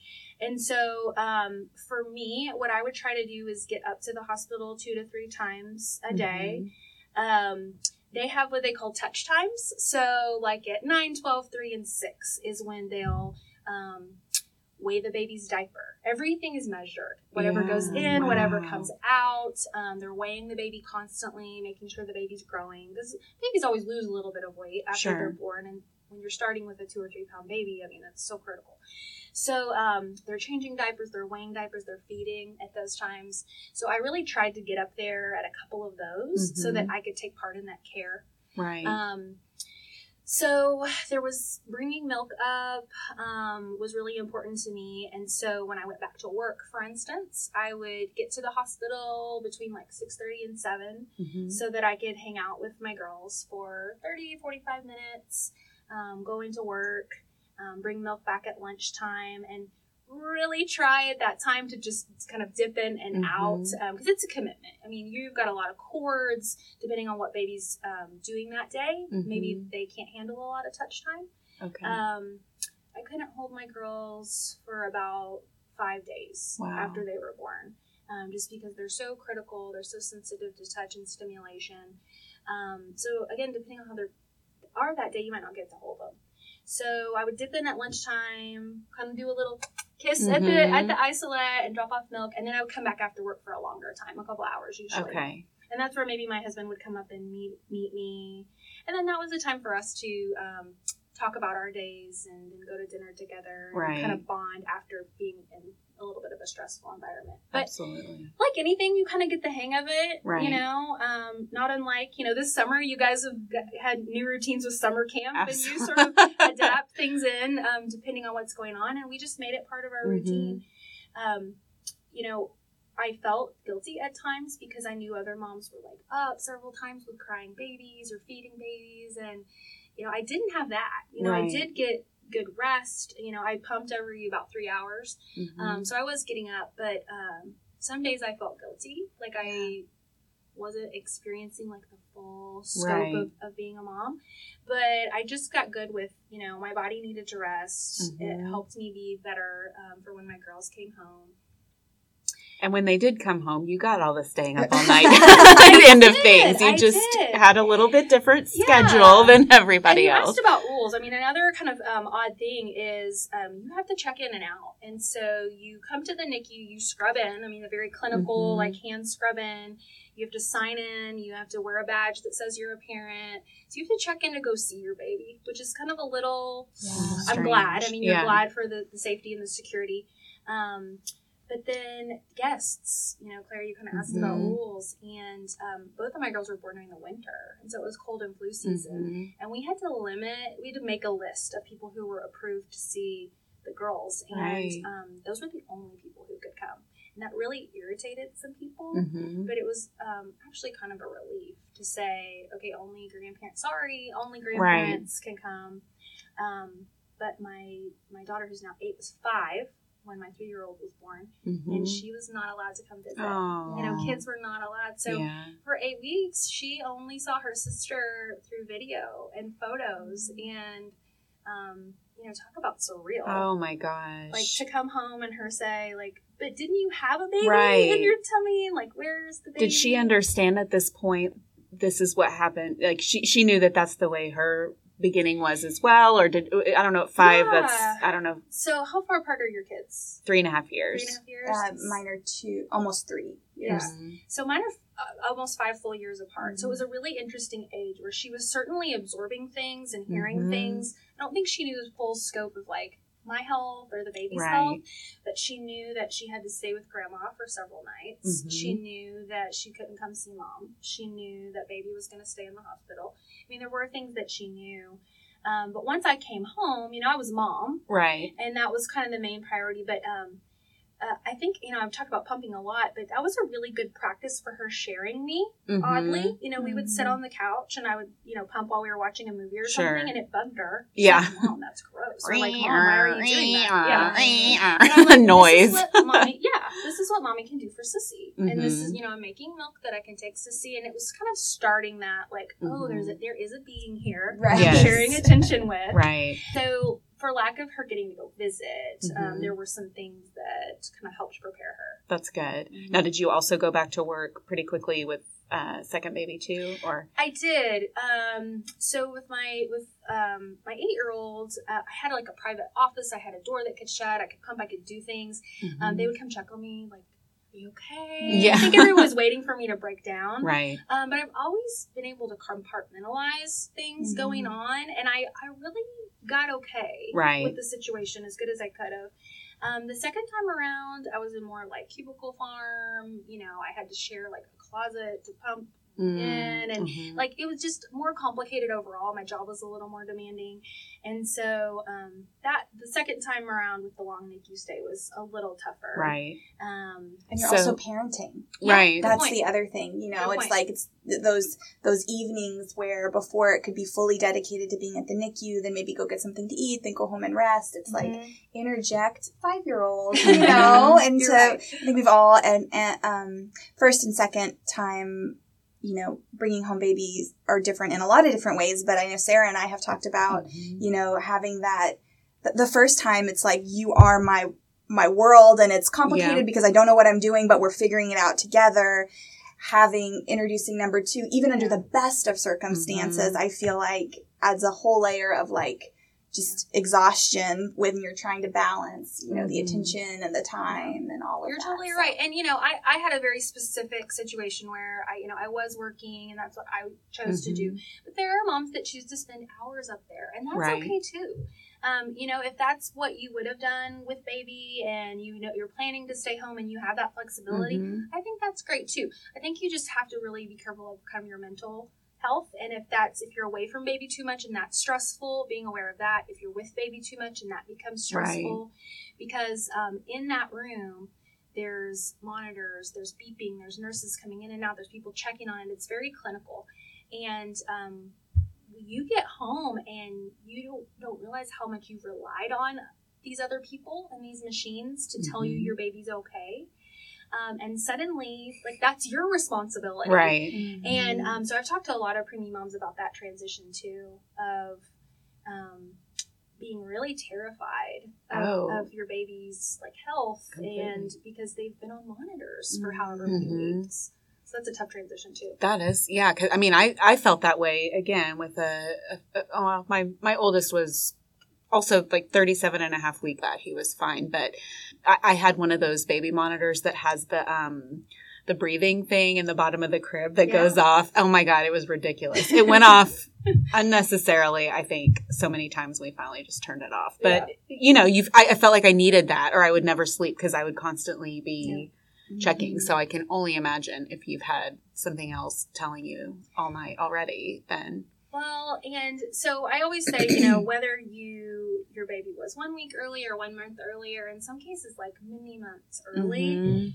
And so um, for me, what I would try to do is get up to the hospital two to three times a day. Mhm. They have what they call touch times. So, like at 9, 12, 3, and 6 is when they'll um, weigh the baby's diaper. Everything is measured. Whatever goes Yeah, in, whatever comes out. Um, they're weighing the baby constantly, making sure the baby's growing. Because babies always lose a little bit of weight after Sure. they're born. And when you're starting with a two or three pound baby, I mean, that's so critical. So um, they're changing diapers, they're weighing diapers, they're feeding at those times. So I really tried to get up there at a couple of those so that I could take part in that care. Right. Um, so there was bringing milk up um, was really important to me, and so when I went back to work, for instance, I would get to the hospital between like six thirty and seven, Mhm. so that I could hang out with my girls for 30, 45 minutes, um, go into work, um, bring milk back at lunchtime, and really try at that time to just kind of dip in and Mhm. out because it's a commitment. I mean, you've got a lot of cords depending on what baby's um, doing that day. Maybe Mhm. they can't handle a lot of touch time. Okay. Um, I couldn't hold my girls for about five days Wow. after they were born, um, just because they're so critical. They're so sensitive to touch and stimulation. Um, so again, depending on how they are that day, you might not get to hold them. So I would dip in at lunchtime, kind of do a little kiss at the at the isolette and drop off milk, and then I would come back after work for a longer time, a couple hours usually. okay. And that's where maybe my husband would come up and meet meet me. And then that was a time for us to um, talk about our days and, and go to dinner together and Right. kind of bond after being in a little bit of a stressful environment. But Absolutely. like anything, you kind of get the hang of it, Right. you know. Um, not unlike you know this summer, you guys have had new routines with summer camp, and you sort of adapt things in um, depending on what's going on, and we just made it part of our Mhm. routine. Um, you know, I felt guilty at times because I knew other moms were like up several times with crying babies or feeding babies, and you know I didn't have that. You know, I did get good rest. You know, I pumped every about three hours. Mhm. Um, so I was getting up, but um, some days I felt guilty, like I wasn't experiencing like the full scope Right. of, of being a mom. But I just got good with, you know, my body needed to rest. It Mhm. helped me be better um, for when my girls came home. And when they did come home, you got all the staying up all night at the end of things. You I just did. had a little bit different Yeah. schedule than everybody and you else. asked about rules. I mean, another kind of um, odd thing is um, you have to check in and out. And so you come to the NICU, you scrub in. I mean, a very clinical, Mhm. like hand scrub in. You have to sign in. You have to wear a badge that says you're a parent. So you have to check in to go see your baby, which is kind of a little. I'm Strange. glad. I mean, you're Yeah. glad for the, the safety and the security. Um, but then guests, you know, Claire, you kind of asked about Mhm. rules, and um, both of my girls were born during the winter, and so it was cold and flu season Mhm. and we had to limit we had to make a list of people who were approved to see the girls and Right. um, those were the only people who could come and that really irritated some people Mhm. but it was um, actually kind of a relief to say okay only grandparents sorry only grandparents can come um, but my my daughter who's now eight was five when my three year old was born and Mhm. she was not allowed to come visit Oh. you know kids were not allowed so yeah. for eight weeks, she only saw her sister through video and photos, and um, you know, talk about surreal. Oh my gosh. Like to come home and her say, like, "But didn't you have a baby Right. in your tummy? Like, where's the baby?" Did she understand at this point this is what happened? Like she she knew that that's the way her beginning was as well, or did I don't know at five? Yeah. That's I don't know So, how far apart are your kids? Three and a half years. and a half years. Uh, mine are two, almost three years. Mhm. So mine are uh, almost five full years apart. So it was a really interesting age where she was certainly absorbing things and hearing Mhm. things. I don't think she knew the full scope of like my health or the baby's Right. health, but she knew that she had to stay with grandma for several nights. Mhm. She knew that she couldn't come see mom. She knew that baby was going to stay in the hospital. I mean, there were things that she knew. Um, but once I came home, you know, I was mom Right. and that was kind of the main priority. But um, uh, I think you know I've talked about pumping a lot, but that was a really good practice for her sharing me. Mhm. Oddly, you know, we would sit Mhm. on the couch and I would you know pump while we were watching a movie or Sure. something, and it bugged her. She's Yeah. like, Mom, that's gross. Or like, Mom, why are you doing that? Yeah. And I'm like, Noise. This mommy, yeah, this is what mommy can do for Sissy, and this is Mhm. you know I'm making milk that I can take Sissy, and it was kind of starting that like, oh, Mhm. there's a there is a being here, Right. Yes. sharing attention with, Right. so, for lack of her getting to go visit, um, Mhm. there were some things that kind of helped prepare her. That's good. Mhm. Now, did you also go back to work pretty quickly with uh, second baby too, or I did. Um, so with my with um, my eight year old, uh, I had like a private office. I had a door that could shut. I could pump. I could do things. Um, they would come check on me, like, "Are you okay?" Yeah. I think everyone was waiting for me to break down. right? Um, but I've always been able to compartmentalize things Mhm. going on, and I, I really got okay Right. with the situation as good as I could have. Um, the second time around, I was in more like cubicle farm. You know, I had to share like a closet to pump Mm. in, and Mhm. like it was just more complicated overall. My job was a little more demanding, and so um, that the second time around with the long NICU stay was a little tougher. right, Um, And you're So- also parenting. yeah, right. That's point. the other thing, you know. Good it's point. like it's th- those those evenings where before it could be fully dedicated to being at the NICU, then maybe go get something to eat, then go home and rest. It's like Mhm. interject five year old, you know. and so right. I think we've all and, and um first and second time, you know, bringing home babies are different in a lot of different ways. But I know Sarah and I have talked about Mhm. you know having that the first time it's like you are my my world and it's complicated Yeah. because I don't know what I'm doing, but we're figuring it out together. Having introducing number two, even under the best of circumstances, Mhm. I feel like adds a whole layer of like just exhaustion when you're trying to balance, you know, the Mhm. attention and the time and all of You're that. totally So- right. And you know, I, I had a very specific situation where I, you know, I was working and that's what I chose to do. But there are moms that choose to spend hours up there and that's Right. okay too. Um, you know, if that's what you would have done with baby and you know you're planning to stay home and you have that flexibility, Mhm. I think that's great too. I think you just have to really be careful of kind of your mental health and if that's if you're away from baby too much and that's stressful being aware of that if you're with baby too much and that becomes stressful. Because um, in that room there's monitors there's beeping there's nurses coming in and out there's people checking on it it's very clinical. And um, you get home and you don't, don't realize how much you've relied on these other people and these machines to tell you Mhm. your baby's okay um, and suddenly like that's your responsibility Right. and um, so I've talked to a lot of preemie moms about that transition too, of um, being really terrified of, Oh. of your baby's like health, Completely. and because they've been on monitors for however many Mhm. weeks. So that's a tough transition too. That is, yeah. Cause I mean, I, I felt that way again with a, a, a oh, my, my oldest was also like 37 and a half week that he was fine. But I, I had one of those baby monitors that has the, um, the breathing thing in the bottom of the crib that Yeah. goes off. Oh my God, it was ridiculous. It went off unnecessarily, I think, so many times we finally just turned it off. But, you know, you've, I, I felt like I needed that or I would never sleep because I would constantly be checking. So I can only imagine if you've had something else telling you all night already, then Well, and so I always say, you know, whether you your baby was one week early or one month earlier, in some cases like many months early, Mhm.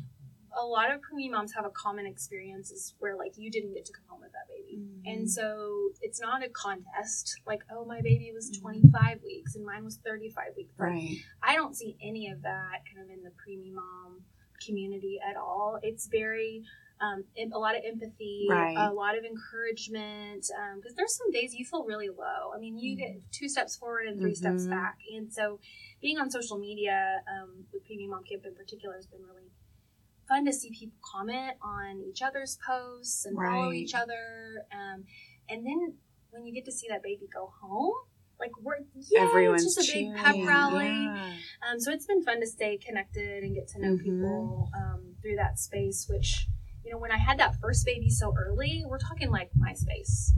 a lot of preemie moms have a common experience is where like you didn't get to come home with that baby. Mm-hmm. And so it's not a contest like, oh, my baby was Mm-hmm. 25 weeks and mine was 35 weeks. Right. I don't see any of that kind of in the preemie mom community at all. It's very, um, a lot of empathy, Right. a lot of encouragement. Because there's some days you feel really low. I mean, you get two steps forward and 3 steps Mhm. back. And so being on social media um, with preemie mom camp in particular has been really fun to see people comment on each other's posts and follow each other. Um, and then when you get to see that baby go home, like we're yeah, Everyone's it's just a big pep rally. Yeah. Um, so it's been fun to stay connected and get to know Mhm. people um, through that space. Which you know, when I had that first baby so early, we're talking like MySpace.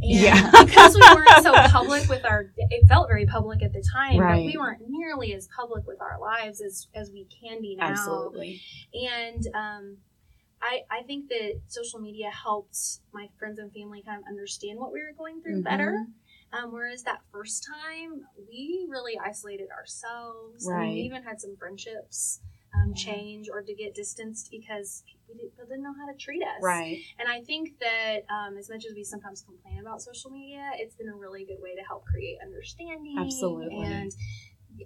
And Yeah. because we weren't so public with our, it felt very public at the time, but we weren't nearly as public with our lives as, as we can be now Absolutely. and um, I, I think that social media helped my friends and family kind of understand what we were going through Mhm. better. Um, whereas that first time, we really isolated ourselves. I mean, Right. we even had some friendships um, change or to get distanced because people didn't, people didn't know how to treat us. Right. And I think that um, as much as we sometimes complain about social media, it's been a really good way to help create understanding Absolutely. and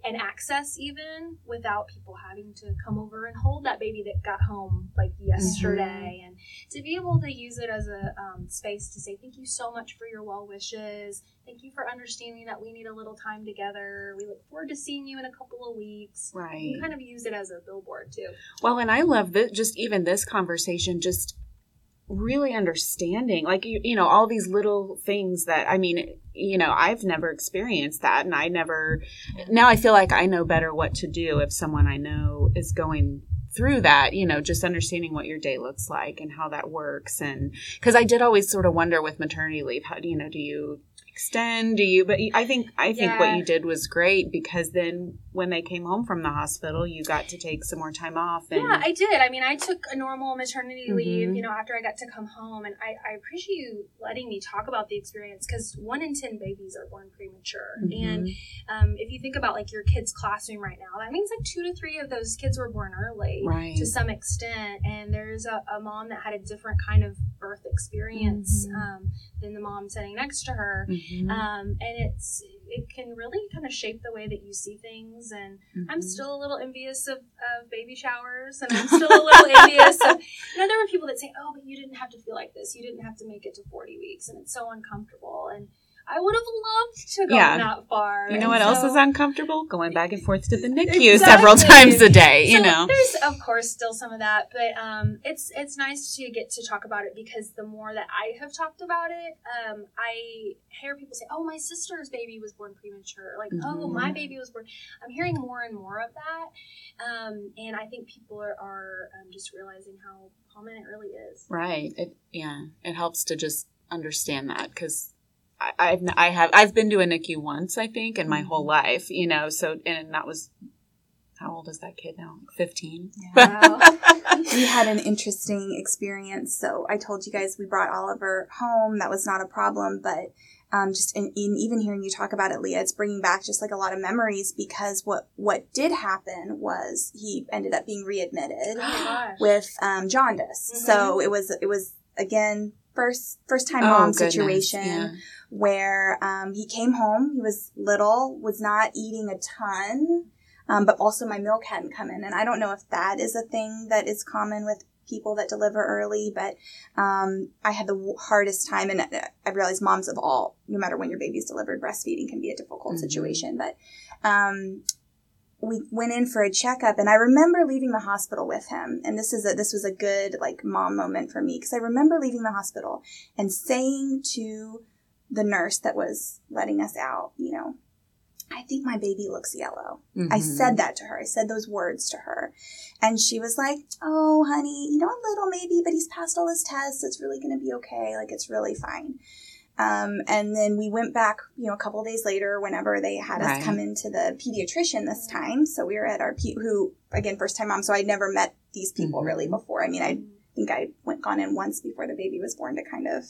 and access even without people having to come over and hold that baby that got home like yesterday. Mm-hmm. and to be able to use it as a um, space to say thank you so much for your well wishes. Thank you for understanding that we need a little time together. We look forward to seeing you in a couple of weeks. Right. you kind of use it as a billboard too. Well, and I love that just even this conversation, just really understanding, like, you, you know, all these little things that, I mean, you know, I've never experienced that. And I never, now I feel like I know better what to do if someone I know is going through that, you know, just understanding what your day looks like and how that works. And because I did always sort of wonder with maternity leave, how do you know, do you extend? Do you, but I think, I think Yeah. what you did was great because then when they came home from the hospital, you got to take some more time off. And, Yeah, I did. I mean, I took a normal maternity leave, Mhm. you know, after I got to come home. And I, I appreciate you letting me talk about the experience because one in 10 babies are born premature. And Mhm. um, if you think about like your kid's classroom right now, that means like two to three of those kids were born early right. to some extent. And there's a, a mom that had a different kind of birth experience Mhm. um, than the mom sitting next to her. Mhm. Um, and it's, it can really kind of shape the way that you see things. And I'm Mhm. still a little envious of, of baby showers, and I'm still a little envious of. You know, there were people that say, "Oh, but you didn't have to feel like this. You didn't have to make it to 40 weeks, and it's so uncomfortable." And I would have loved to go Yeah. that far. You know And what else is uncomfortable? Going back and forth to the NICU Exactly. several times a day, you So know. there's of course still some of that, but um, it's it's nice to get to talk about it because the more that I have talked about it, um, I hear people say, "Oh, my sister's baby was born premature," like, "Oh, Mhm. my baby was born." I'm hearing more and more of that, um, and I think people are, are um, just realizing how common it really is. Right. It, yeah. It helps to just understand that because I've I have I've been to a NICU once I think in my Mm-hmm. whole life, you know. So and that was how old is that kid now? Fifteen. Wow. we had an interesting experience. So I told you guys we brought Oliver home. That was not a problem, but um, just in, in even hearing you talk about it, Leah, it's bringing back just like a lot of memories because what what did happen was he ended up being readmitted oh with um, jaundice. Mhm. So it was it was again first first time Oh, mom goodness, situation yeah. Where um, he came home. He was little, was not eating a ton, um, but also my milk hadn't come in. And I don't know if that is a thing that is common with people that deliver early, but um, I had the hardest time. And I realized moms of all, no matter when your baby's delivered, breastfeeding can be a difficult Mhm. situation. But um, we went in for a checkup and I remember leaving the hospital with him. And this is a, this was a good like mom moment for me because I remember leaving the hospital and saying to the nurse that was letting us out, you know, I think my baby looks yellow. I Mhm. said that to her. I said those words to her. And she was like, Oh, honey, you know, a little maybe, but he's passed all his tests. It's really going to be okay. Like, it's really fine. Um, and then we went back, you know, a couple days later, whenever they had us come into the pediatrician this time. So we were at our, pe- who, again, first time mom. So I'd never met these people Mhm. really before. I mean, I think I went gone in once before the baby was born to kind of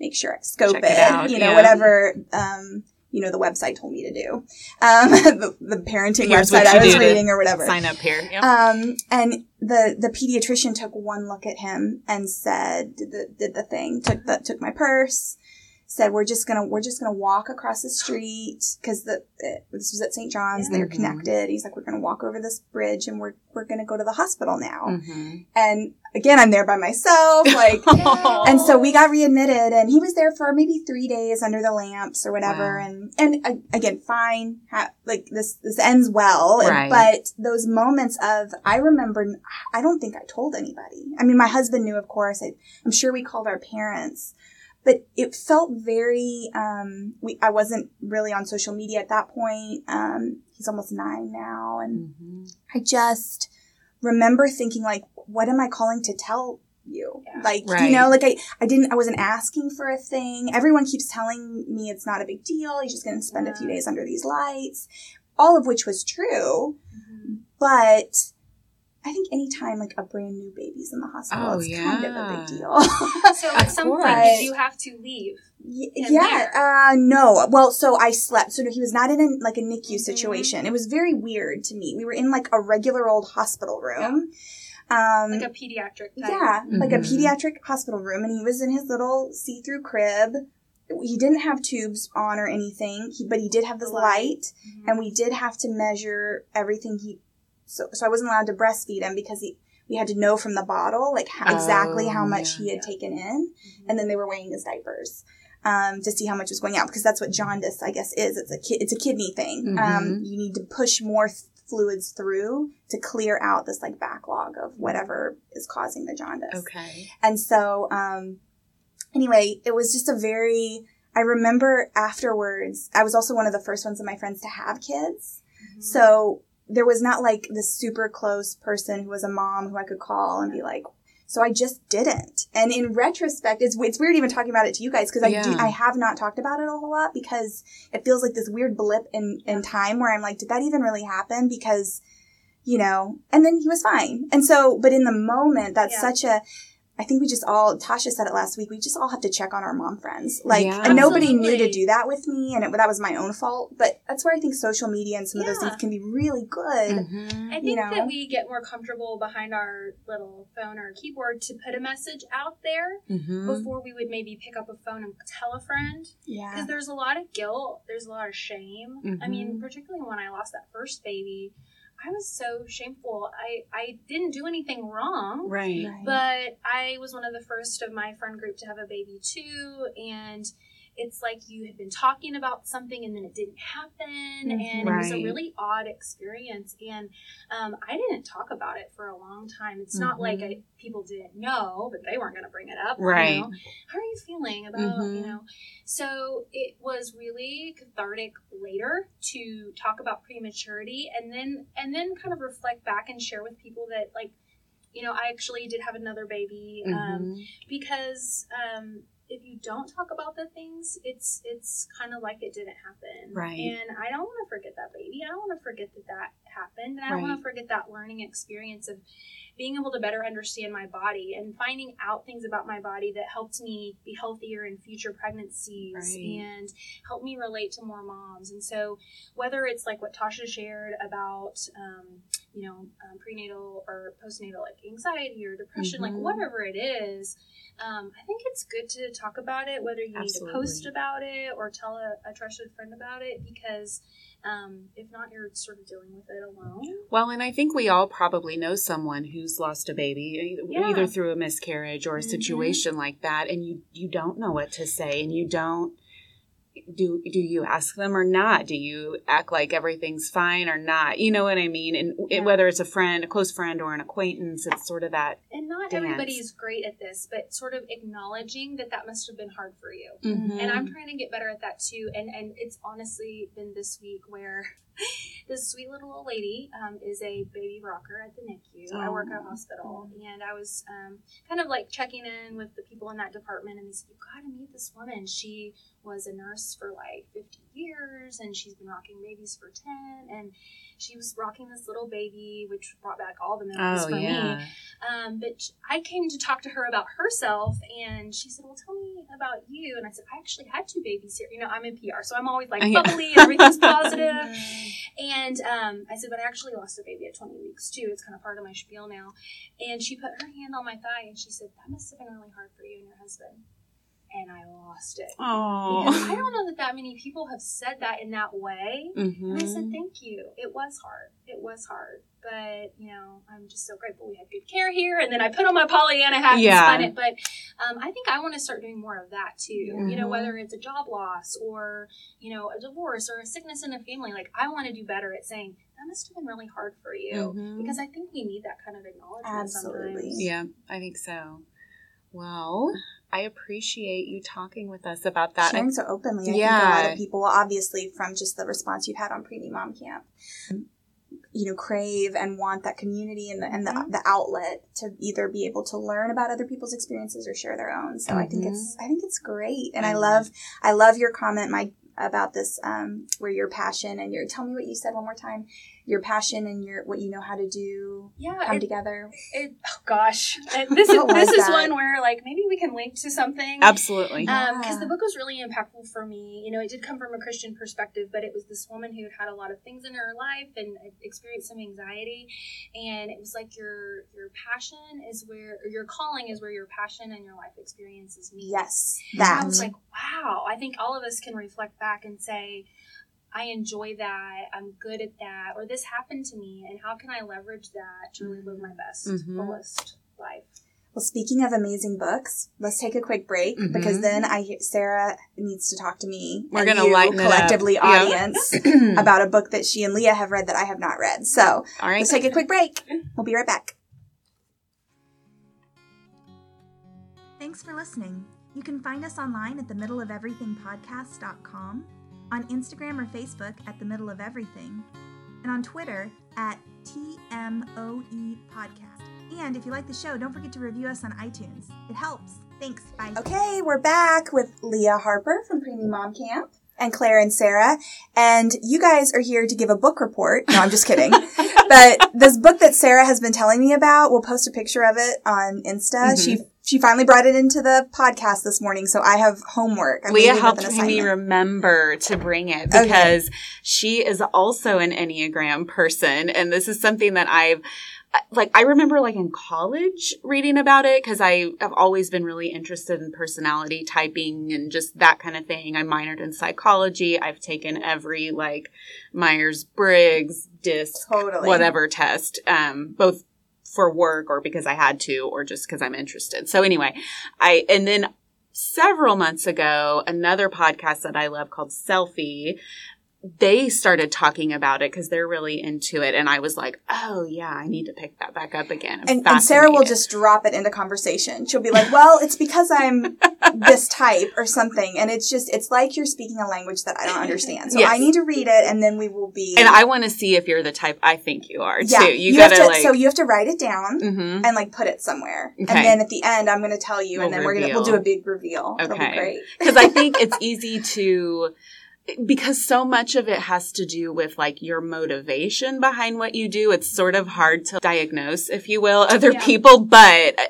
make sure, I scope Check it, it out, you know, yeah. whatever, um, you know, the website told me to do. Um, the, the parenting Here's website I was reading or whatever. Sign up here. Yep. Um, and the the pediatrician took one look at him and said, did the, did the thing, took the took my purse, said, we're just gonna we're just gonna walk across the street because the it, this was at St. John's. Yeah. They're Mhm. connected. He's like, we're gonna walk over this bridge and we're we're gonna go to the hospital now. Mhm. And again, I'm there by myself, like. And so we got readmitted, and he was there for maybe three days under the lamps or whatever. Wow. And and uh, again, fine, ha- like this this ends well. and- But those moments of I remember, I don't think I told anybody. I mean, my husband knew, of course. I, I'm sure we called our parents, but it felt very. Um, we I wasn't really on social media at that point. Um, he's almost nine now, and Mhm. I just remember thinking like, what am I calling to tell you? Yeah. Like, you know, like I, I didn't, I wasn't asking for a thing. Everyone keeps telling me it's not a big deal. You're just going to spend a few days under these lights, all of which was true. Mhm. But I think anytime like a brand new baby's in the hospital, Oh, it's kind of a big deal. So at some point, did you have to leave? Y- yeah, there. uh, no. Well, so I slept. So he was not in a, like a NICU Mhm. situation. It was very weird to me. We were in like a regular old hospital room. Um, Like a pediatric type. yeah, like a Mhm. pediatric hospital room, and he was in his little see-through crib. He didn't have tubes on or anything, he, but he did have this The light, light. Mhm. and we did have to measure everything he. So, so I wasn't allowed to breastfeed him because he. We had to know from the bottle like how, exactly how Oh, much yeah. he had Yeah. taken in, Mhm. and then they were weighing his diapers um, to see how much was going out because that's what jaundice, I guess, is. It's a ki- it's a kidney thing. Um, Mhm. you need to push more th- fluids through to clear out this like backlog of whatever is causing the jaundice. Okay. And so, um, anyway, it was just a very. I remember afterwards. I was also one of the first ones of my friends to have kids. Mhm. So there was not like this super close person who was a mom who I could call and be like, so I just didn't. And in retrospect, it's, it's weird even talking about it to you guys because I do, Yeah. I have not talked about it a whole lot because it feels like this weird blip in, in time where I'm like, did that even really happen? Because, you know, and then he was fine. And so, but in the moment, that's Yeah. such a, I think we just all, Tasha said it last week, we just all have to check on our mom friends. Like, Yeah. nobody knew to do that with me, and it, that was my own fault. But that's where I think social media and some of those things can be really good. Mhm. I think you know? that we get more comfortable behind our little phone or keyboard to put a message out there Mhm. before we would maybe pick up a phone and tell a friend. Yeah. Because there's a lot of guilt, there's a lot of shame. I Mhm. mean, particularly when I lost that first baby, I was so shameful. I, I didn't do anything wrong. Right. Right. But I was one of the first of my friend group to have a baby too, and it's like you had been talking about something and then it didn't happen and it was a really odd experience and um, i didn't talk about it for a long time it's not like I, people didn't know but they weren't going to bring it up you Right. know? how are you feeling about you Mhm. know so it was really cathartic later to talk about prematurity and then and then kind of reflect back and share with people that like you know i actually did have another baby um, Mhm. because um, if you don't talk about the things, it's it's kind of like it didn't happen. Right. And I don't want to forget that baby. I don't want to forget that that happened, and I don't want to forget that learning experience of being able to better understand my body and finding out things about my body that helped me be healthier in future pregnancies Right. and help me relate to more moms. And so, whether it's like what Tasha shared about, um, you know, um, prenatal or postnatal like anxiety or depression, like Mhm. whatever it is, um, I think it's good to talk about it, whether you need to post about it or tell a, a trusted friend about it, because um, if not, you're sort of dealing with it alone. Well, and I think we all probably know someone who's lost a baby, Yeah. either through a miscarriage or a Mhm. situation like that, and you you don't know what to say, and you don't do do you ask them or not? Do you act like everything's fine or not? You know what I mean? And Yeah. whether it's a friend, a close friend, or an acquaintance, it's sort of that. And not Dance. everybody's great at this, but sort of acknowledging that that must have been hard for you. Mm-hmm. and I'm trying to get better at that too. And and it's honestly been this week where this sweet little old lady um, is a baby rocker at the NICU. I work at a Oh. hospital, and I was um, kind of like checking in with the people in that department, and they said, "You've got to meet this woman. She was a nurse for like 50 years, and she's been rocking babies for 10, and she was rocking this little baby, which brought back all the memories oh for me." Um, but I came to talk to her about herself, and she said, "Well, tell me about you." And I said, "I actually had two babies here. You know, I'm in PR, so I'm always like bubbly, and everything's positive." And um, I said, "But I actually lost a baby at 20 weeks too. It's kind of part of my spiel now." And she put her hand on my thigh, and she said, "That must have been really hard for you and your husband." And I lost it because I oh, don't know that that many people have said that in that way. hmm And I said, thank you. It was hard. It was hard. But, you know, I'm just so grateful we had good care here. And then I put on my Pollyanna hat Yeah. and spun it. But um, I think I want to start doing more of that too. You know, whether it's a job loss or, you know, a divorce or a sickness in a family. Like, I want to do better at saying, that must have been really hard for you. Mhm. Because I think we need that kind of acknowledgement Absolutely. sometimes. Yeah, I think so. Well, I appreciate you talking with us about that. Sharing so openly. I think a lot of people, obviously from just the response you've had on Preemie Mom Camp, you know, crave and want that community and the, and the, Mhm. the outlet to either be able to learn about other people's experiences or share their own. So I think it's I think it's great, and I I love I love your comment, Mike, about this um, where your passion and your tell me what you said one more time. Your passion and your what you know how to do Yeah. come it- together. it, oh gosh. And this is, this is that? one where, like, maybe we can link to something. Absolutely. Because Um, the book was really impactful for me. You know, it did come from a Christian perspective, but it was this woman who had had a lot of things in her life and experienced some anxiety, and it was like your your passion is where or your calling is where your passion and your life experiences meet. Yes, And I that. was like, wow. I think all of us can reflect back and say. I enjoy that. I'm good at that. Or this happened to me, and how can I leverage that to really live my best, Mhm. fullest life? Well, speaking of amazing books, let's take a quick break Mhm. because then I Sarah needs to talk to me. We're gonna you, lighten it up. collectively, Yeah. audience, about a book that she and Leah have read that I have not read. So All right. let's take a quick break. We'll be right back. Thanks for listening. You can find us online at the middle of everything podcast.com, on Instagram or Facebook at the middle of everything, and on Twitter at TMOE podcast. And if you like the show, don't forget to review us on iTunes. It helps. Thanks. Bye. Okay, we're back with Leah Harper from Preemie Mom Camp and Claire and Sarah. And you guys are here to give a book report. No, I'm just kidding. but this book that Sarah has been telling me about, we'll post a picture of it on Insta. Mhm. She she finally brought it into the podcast this morning, so I have homework. I'm Leah helped me remember to bring it Okay. because she is also an Enneagram person. And this is something that I've, like, I remember, like, in college reading about it because I have always been really interested in personality typing and just that kind of thing. I minored in psychology. I've taken every, like, Myers Briggs, DISC, Totally. whatever test, um, both for work or because I had to or just because I'm interested. So anyway, I and then several months ago, another podcast that I love called Selfie they started talking about it because they're really into it. And i was like oh yeah i need to pick that back up again. And, and, sarah will just drop it into conversation. She'll be like well it's because i'm this type or something. And it's just it's like you're speaking a language that i don't understand. So yes. i need to read it and then we will be and i want to see if you're the type i think you are yeah, too. You, you gotta to, like so you have to write it down mm-hmm. and like put it somewhere. Okay. and then at the end i'm gonna tell you we'll and then reveal. we're gonna we'll do a big reveal. Okay. Great. Because i think it's easy to because so much of it has to do with like your motivation behind what you do. It's sort of hard to diagnose, if you will, other yeah. people, but uh,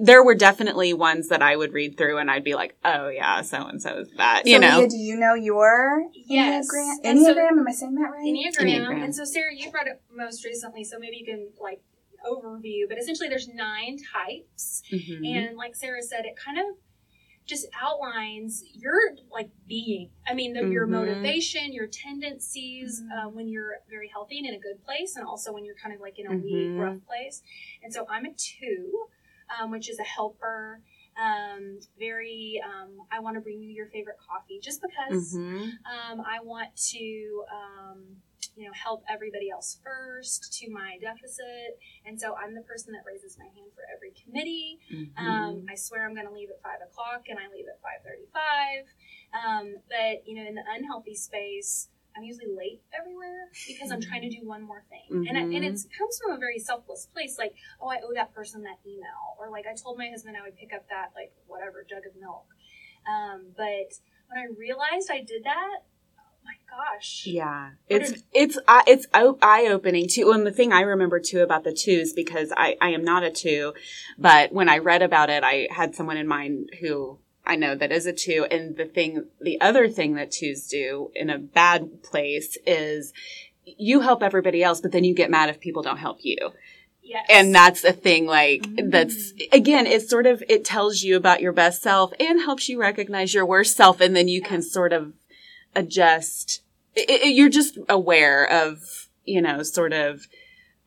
there were definitely ones that I would read through and I'd be like, oh yeah, so and so is that. So you know, Leah, do you know your yes. Enneagram? Enneagram? So, Am I saying that right? Enneagram. Enneagram. And so Sarah, you've read it most recently, so maybe you can like overview. But essentially, there's nine types, mm-hmm. and like Sarah said, it kind of just outlines your like being. I mean, the, mm-hmm. your motivation, your tendencies mm-hmm. uh, when you're very healthy and in a good place, and also when you're kind of like in a mm-hmm. weak, rough place. And so I'm a two, um, which is a helper. Um, very, um, I want to bring you your favorite coffee just because mm-hmm. um, I want to um, you know, help everybody else first to my deficit. And so I'm the person that raises my hand for every committee. Mm-hmm. Um, I swear I'm going to leave at five o'clock and I leave at 535. Um, but, you know, in the unhealthy space, I'm usually late everywhere because I'm trying to do one more thing. Mm-hmm. And, I, and it comes from a very selfless place. Like, oh, I owe that person that email. Or like I told my husband I would pick up that, like, whatever, jug of milk. Um, but when I realized I did that, gosh. Yeah. It's it's uh, it's eye opening too. And the thing I remember too about the twos because I I am not a two, but when I read about it, I had someone in mind who I know that is a two. And the thing, the other thing that twos do in a bad place is you help everybody else, but then you get mad if people don't help you. Yes. And that's the thing, like, mm. that's, again, it's sort of, it tells you about your best self and helps you recognize your worst self. And then you can sort of adjust. It, it, you're just aware of, you know, sort of,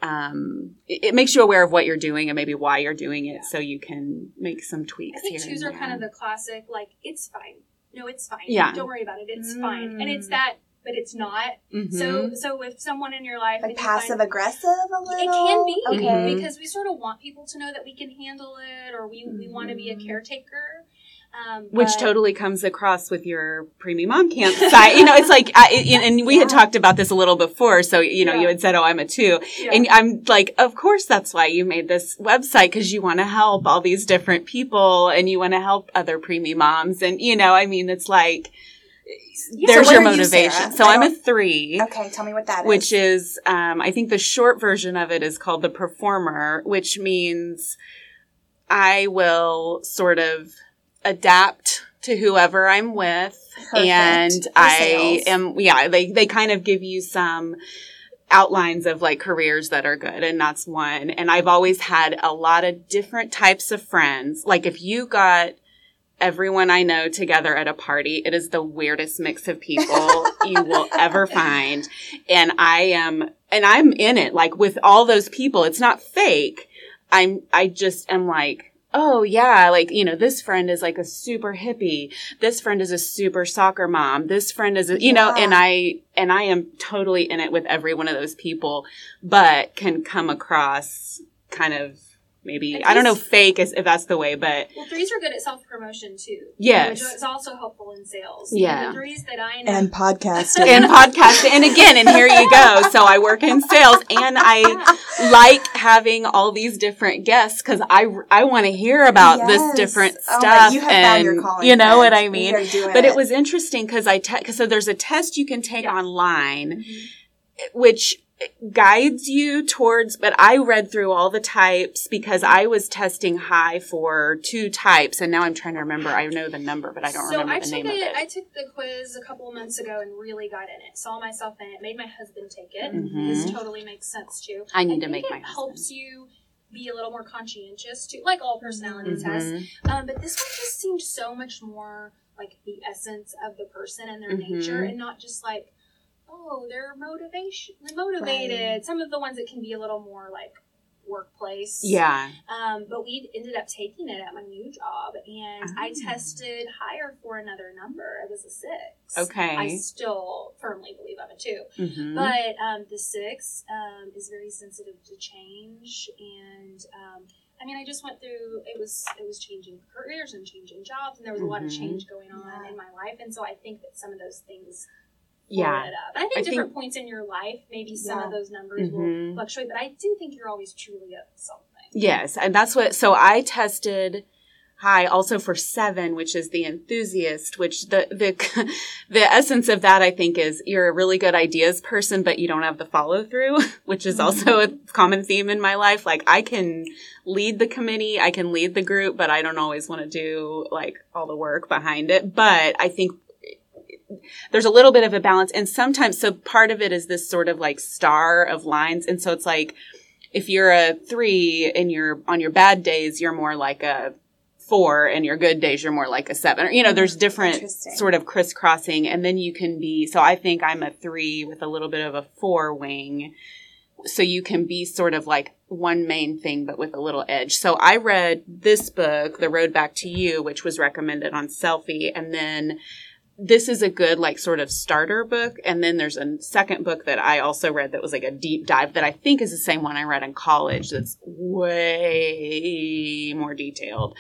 um, it, it, makes you aware of what you're doing and maybe why you're doing it, yeah. so you can make some tweaks. I think twos are kind of the classic, like it's fine. No, it's fine. Yeah, don't worry about it. It's mm. fine, and it's mm. that, but it's not. Mm-hmm. So, so with someone in your life, like passive find, aggressive, a little. It can be okay. Mm-hmm. because we sort of want people to know that we can handle it, or we mm-hmm. we want to be a caretaker. Um, Which totally comes across with your preemie mom camp site. you know, it's like, I, and we yeah. had talked about this a little before. So, you know, yeah. you had said, oh, I'm a two. Yeah. And I'm like, of course that's why you made this website because you want to help all these different people and you want to help other preemie moms. And, you know, I mean, it's like, there's so your motivation. You, so I'm a three. Okay, tell me what that which is. Which is, um, I think the short version of it is called the performer, which means I will sort of adapt to whoever I'm with. Perfect. And I am, yeah, they, they kind of give you some outlines of like careers that are good. And that's one. And I've always had a lot of different types of friends. Like if you got everyone I know together at a party, it is the weirdest mix of people you will ever find. And I am, and I'm in it, like with all those people. It's not fake. I'm, I just am like, oh yeah, like, you know, this friend is like a super hippie. This friend is a super soccer mom. This friend is, a, you yeah. know, and I, and I am totally in it with every one of those people, but can come across kind of maybe I don't know fake is, if that's the way, but well, threes are good at self promotion too. Yes, which is also helpful in sales. Yeah, the threes that I know and podcasting and podcasting, and again, and here you go. So I work in sales, and I like having all these different guests because I I want to hear about yes. this different oh, stuff, you and you know what I mean. But it. it. was interesting because I te- so there's a test you can take yeah. online, mm-hmm. which guides you towards, but I read through all the types because I was testing high for two types, and now I'm trying to remember. I know the number, but I don't so remember I the name it, of it. I took the quiz a couple of months ago and really got in it. Saw myself in it. Made my husband take it. Mm-hmm. This totally makes sense too. I need I to make my husband. helps you be a little more conscientious too, like all personality mm-hmm. tests. Um, but this one just seemed so much more like the essence of the person and their mm-hmm. nature, and not just like oh, they're motivation, motivated. Right. Some of the ones that can be a little more like workplace. Yeah. Um, but we ended up taking it at my new job, and I Ah. tested higher for another number. It was a six. Okay. I still firmly believe I'm a two. Mhm. But um, the six um, is very sensitive to change, and um, I mean, I just went through. It was it was changing careers and changing jobs, and there was a lot of Mhm. change going on Yeah. in my life, and so I think that some of those things yeah. it up. I think I different think- points in your life, maybe some Yeah. of those numbers will Mhm. fluctuate, but I do think you're always truly at something. Yes, and that's what. So I tested high also for seven, which is the enthusiast. Which the the the essence of that I think is you're a really good ideas person, but you don't have the follow through, which is also a common theme in my life. Like I can lead the committee, I can lead the group, but I don't always want to do like all the work behind it. But I think there's a little bit of a balance. And sometimes so part of it is this sort of like star of lines. And so it's like if you're a three and you're on your bad days you're more like a four and your good days you're more like a seven. Or you know there's mm-hmm. different sort of crisscrossing. And then you can be so i think i'm a three with a little bit of a four wing. So you can be sort of like one main thing but with a little edge. So i read this book the road back to you which was recommended on selfie. And then this is a good like sort of starter book and then there's a second book that i also read that was like a deep dive that i think is the same one i read in college that's way more detailed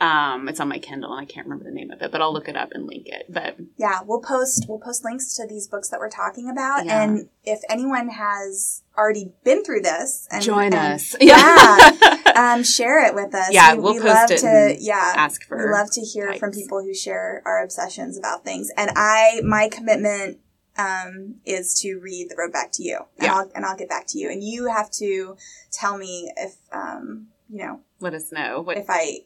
um it's on my kindle and i can't remember the name of it but i'll look it up and link it but Yeah, we'll post we'll post links to these books that we're talking about, Yeah. and if anyone has already been through this, and, join and, us Yeah. um, share it with us. Yeah, we, we'll we post love it to. Yeah, ask for we love to hear from people who share our obsessions about things. And I, my commitment um, is to read The Road Back to You, and Yeah. I'll and I'll get back to you. And you have to tell me if um, you know let us know what if I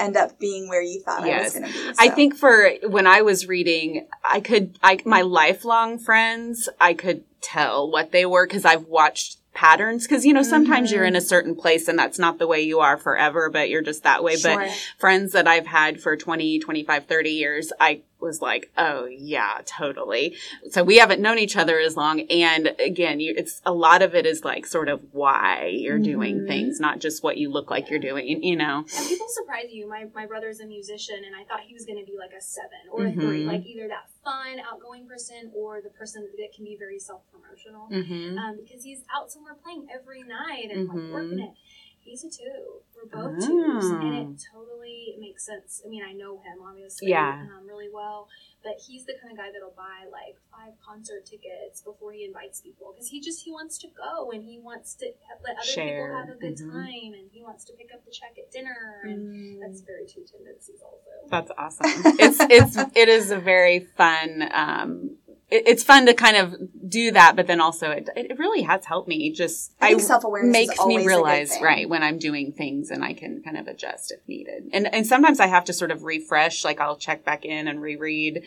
end up being where you thought I was going to be. I think for when I was reading, I could, I, my lifelong friends, I could tell what they were because I've watched patterns. Because, you know, sometimes Mhm. you're in a certain place and that's not the way you are forever, but you're just that way. Sure. But friends that I've had for 20, 25, 30 years, I was like, oh, yeah, totally. So we haven't known each other as long. And again, you, it's a lot of it is like sort of why you're doing Mhm. things, not just what you look like you're doing, you know? And people surprise you. My, my brother's a musician, and I thought he was going to be like a seven or a three, Mhm. like either that fun, outgoing person or the person that can be very self promotional. Mm-hmm. Um, because he's out somewhere playing every night and Mhm. like working it. He's a two. We're both Ah. twos, and it totally makes sense. I mean, I know him obviously, Yeah. um, really well, but he's the kind of guy that'll buy like five concert tickets before he invites people because he just he wants to go and he wants to let other Share. people have a good Mhm. time and he wants to pick up the check at dinner and Mm. that's very two tendencies also. That's awesome. it's it's it is a very fun. Um, it, it's fun to kind of do that, but then also it it really has helped me. Just I think self awareness makes me realize right when I'm doing things and I can kind of adjust if needed. And and sometimes I have to sort of refresh. Like I'll check back in and reread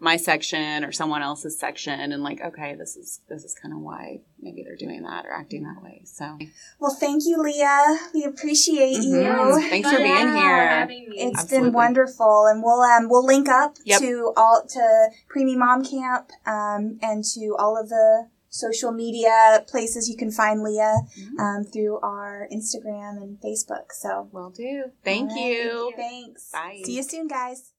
my section or someone else's section and like okay this is this is kind of why maybe they're doing that or acting that way so Well, thank you, Leah. We appreciate Mhm. you. Thanks for being for here. having me. It's Absolutely. been wonderful, and we'll um we'll link up Yep. to all to Preemie Mom Camp um and to all of the social media places you can find Leah Mhm. um through our Instagram and Facebook. So we'll do thank all right. you Thanks. Bye. See you soon, guys.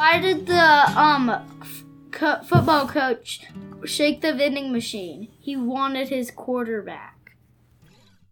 Why did the um co- football coach shake the vending machine? He wanted his quarterback.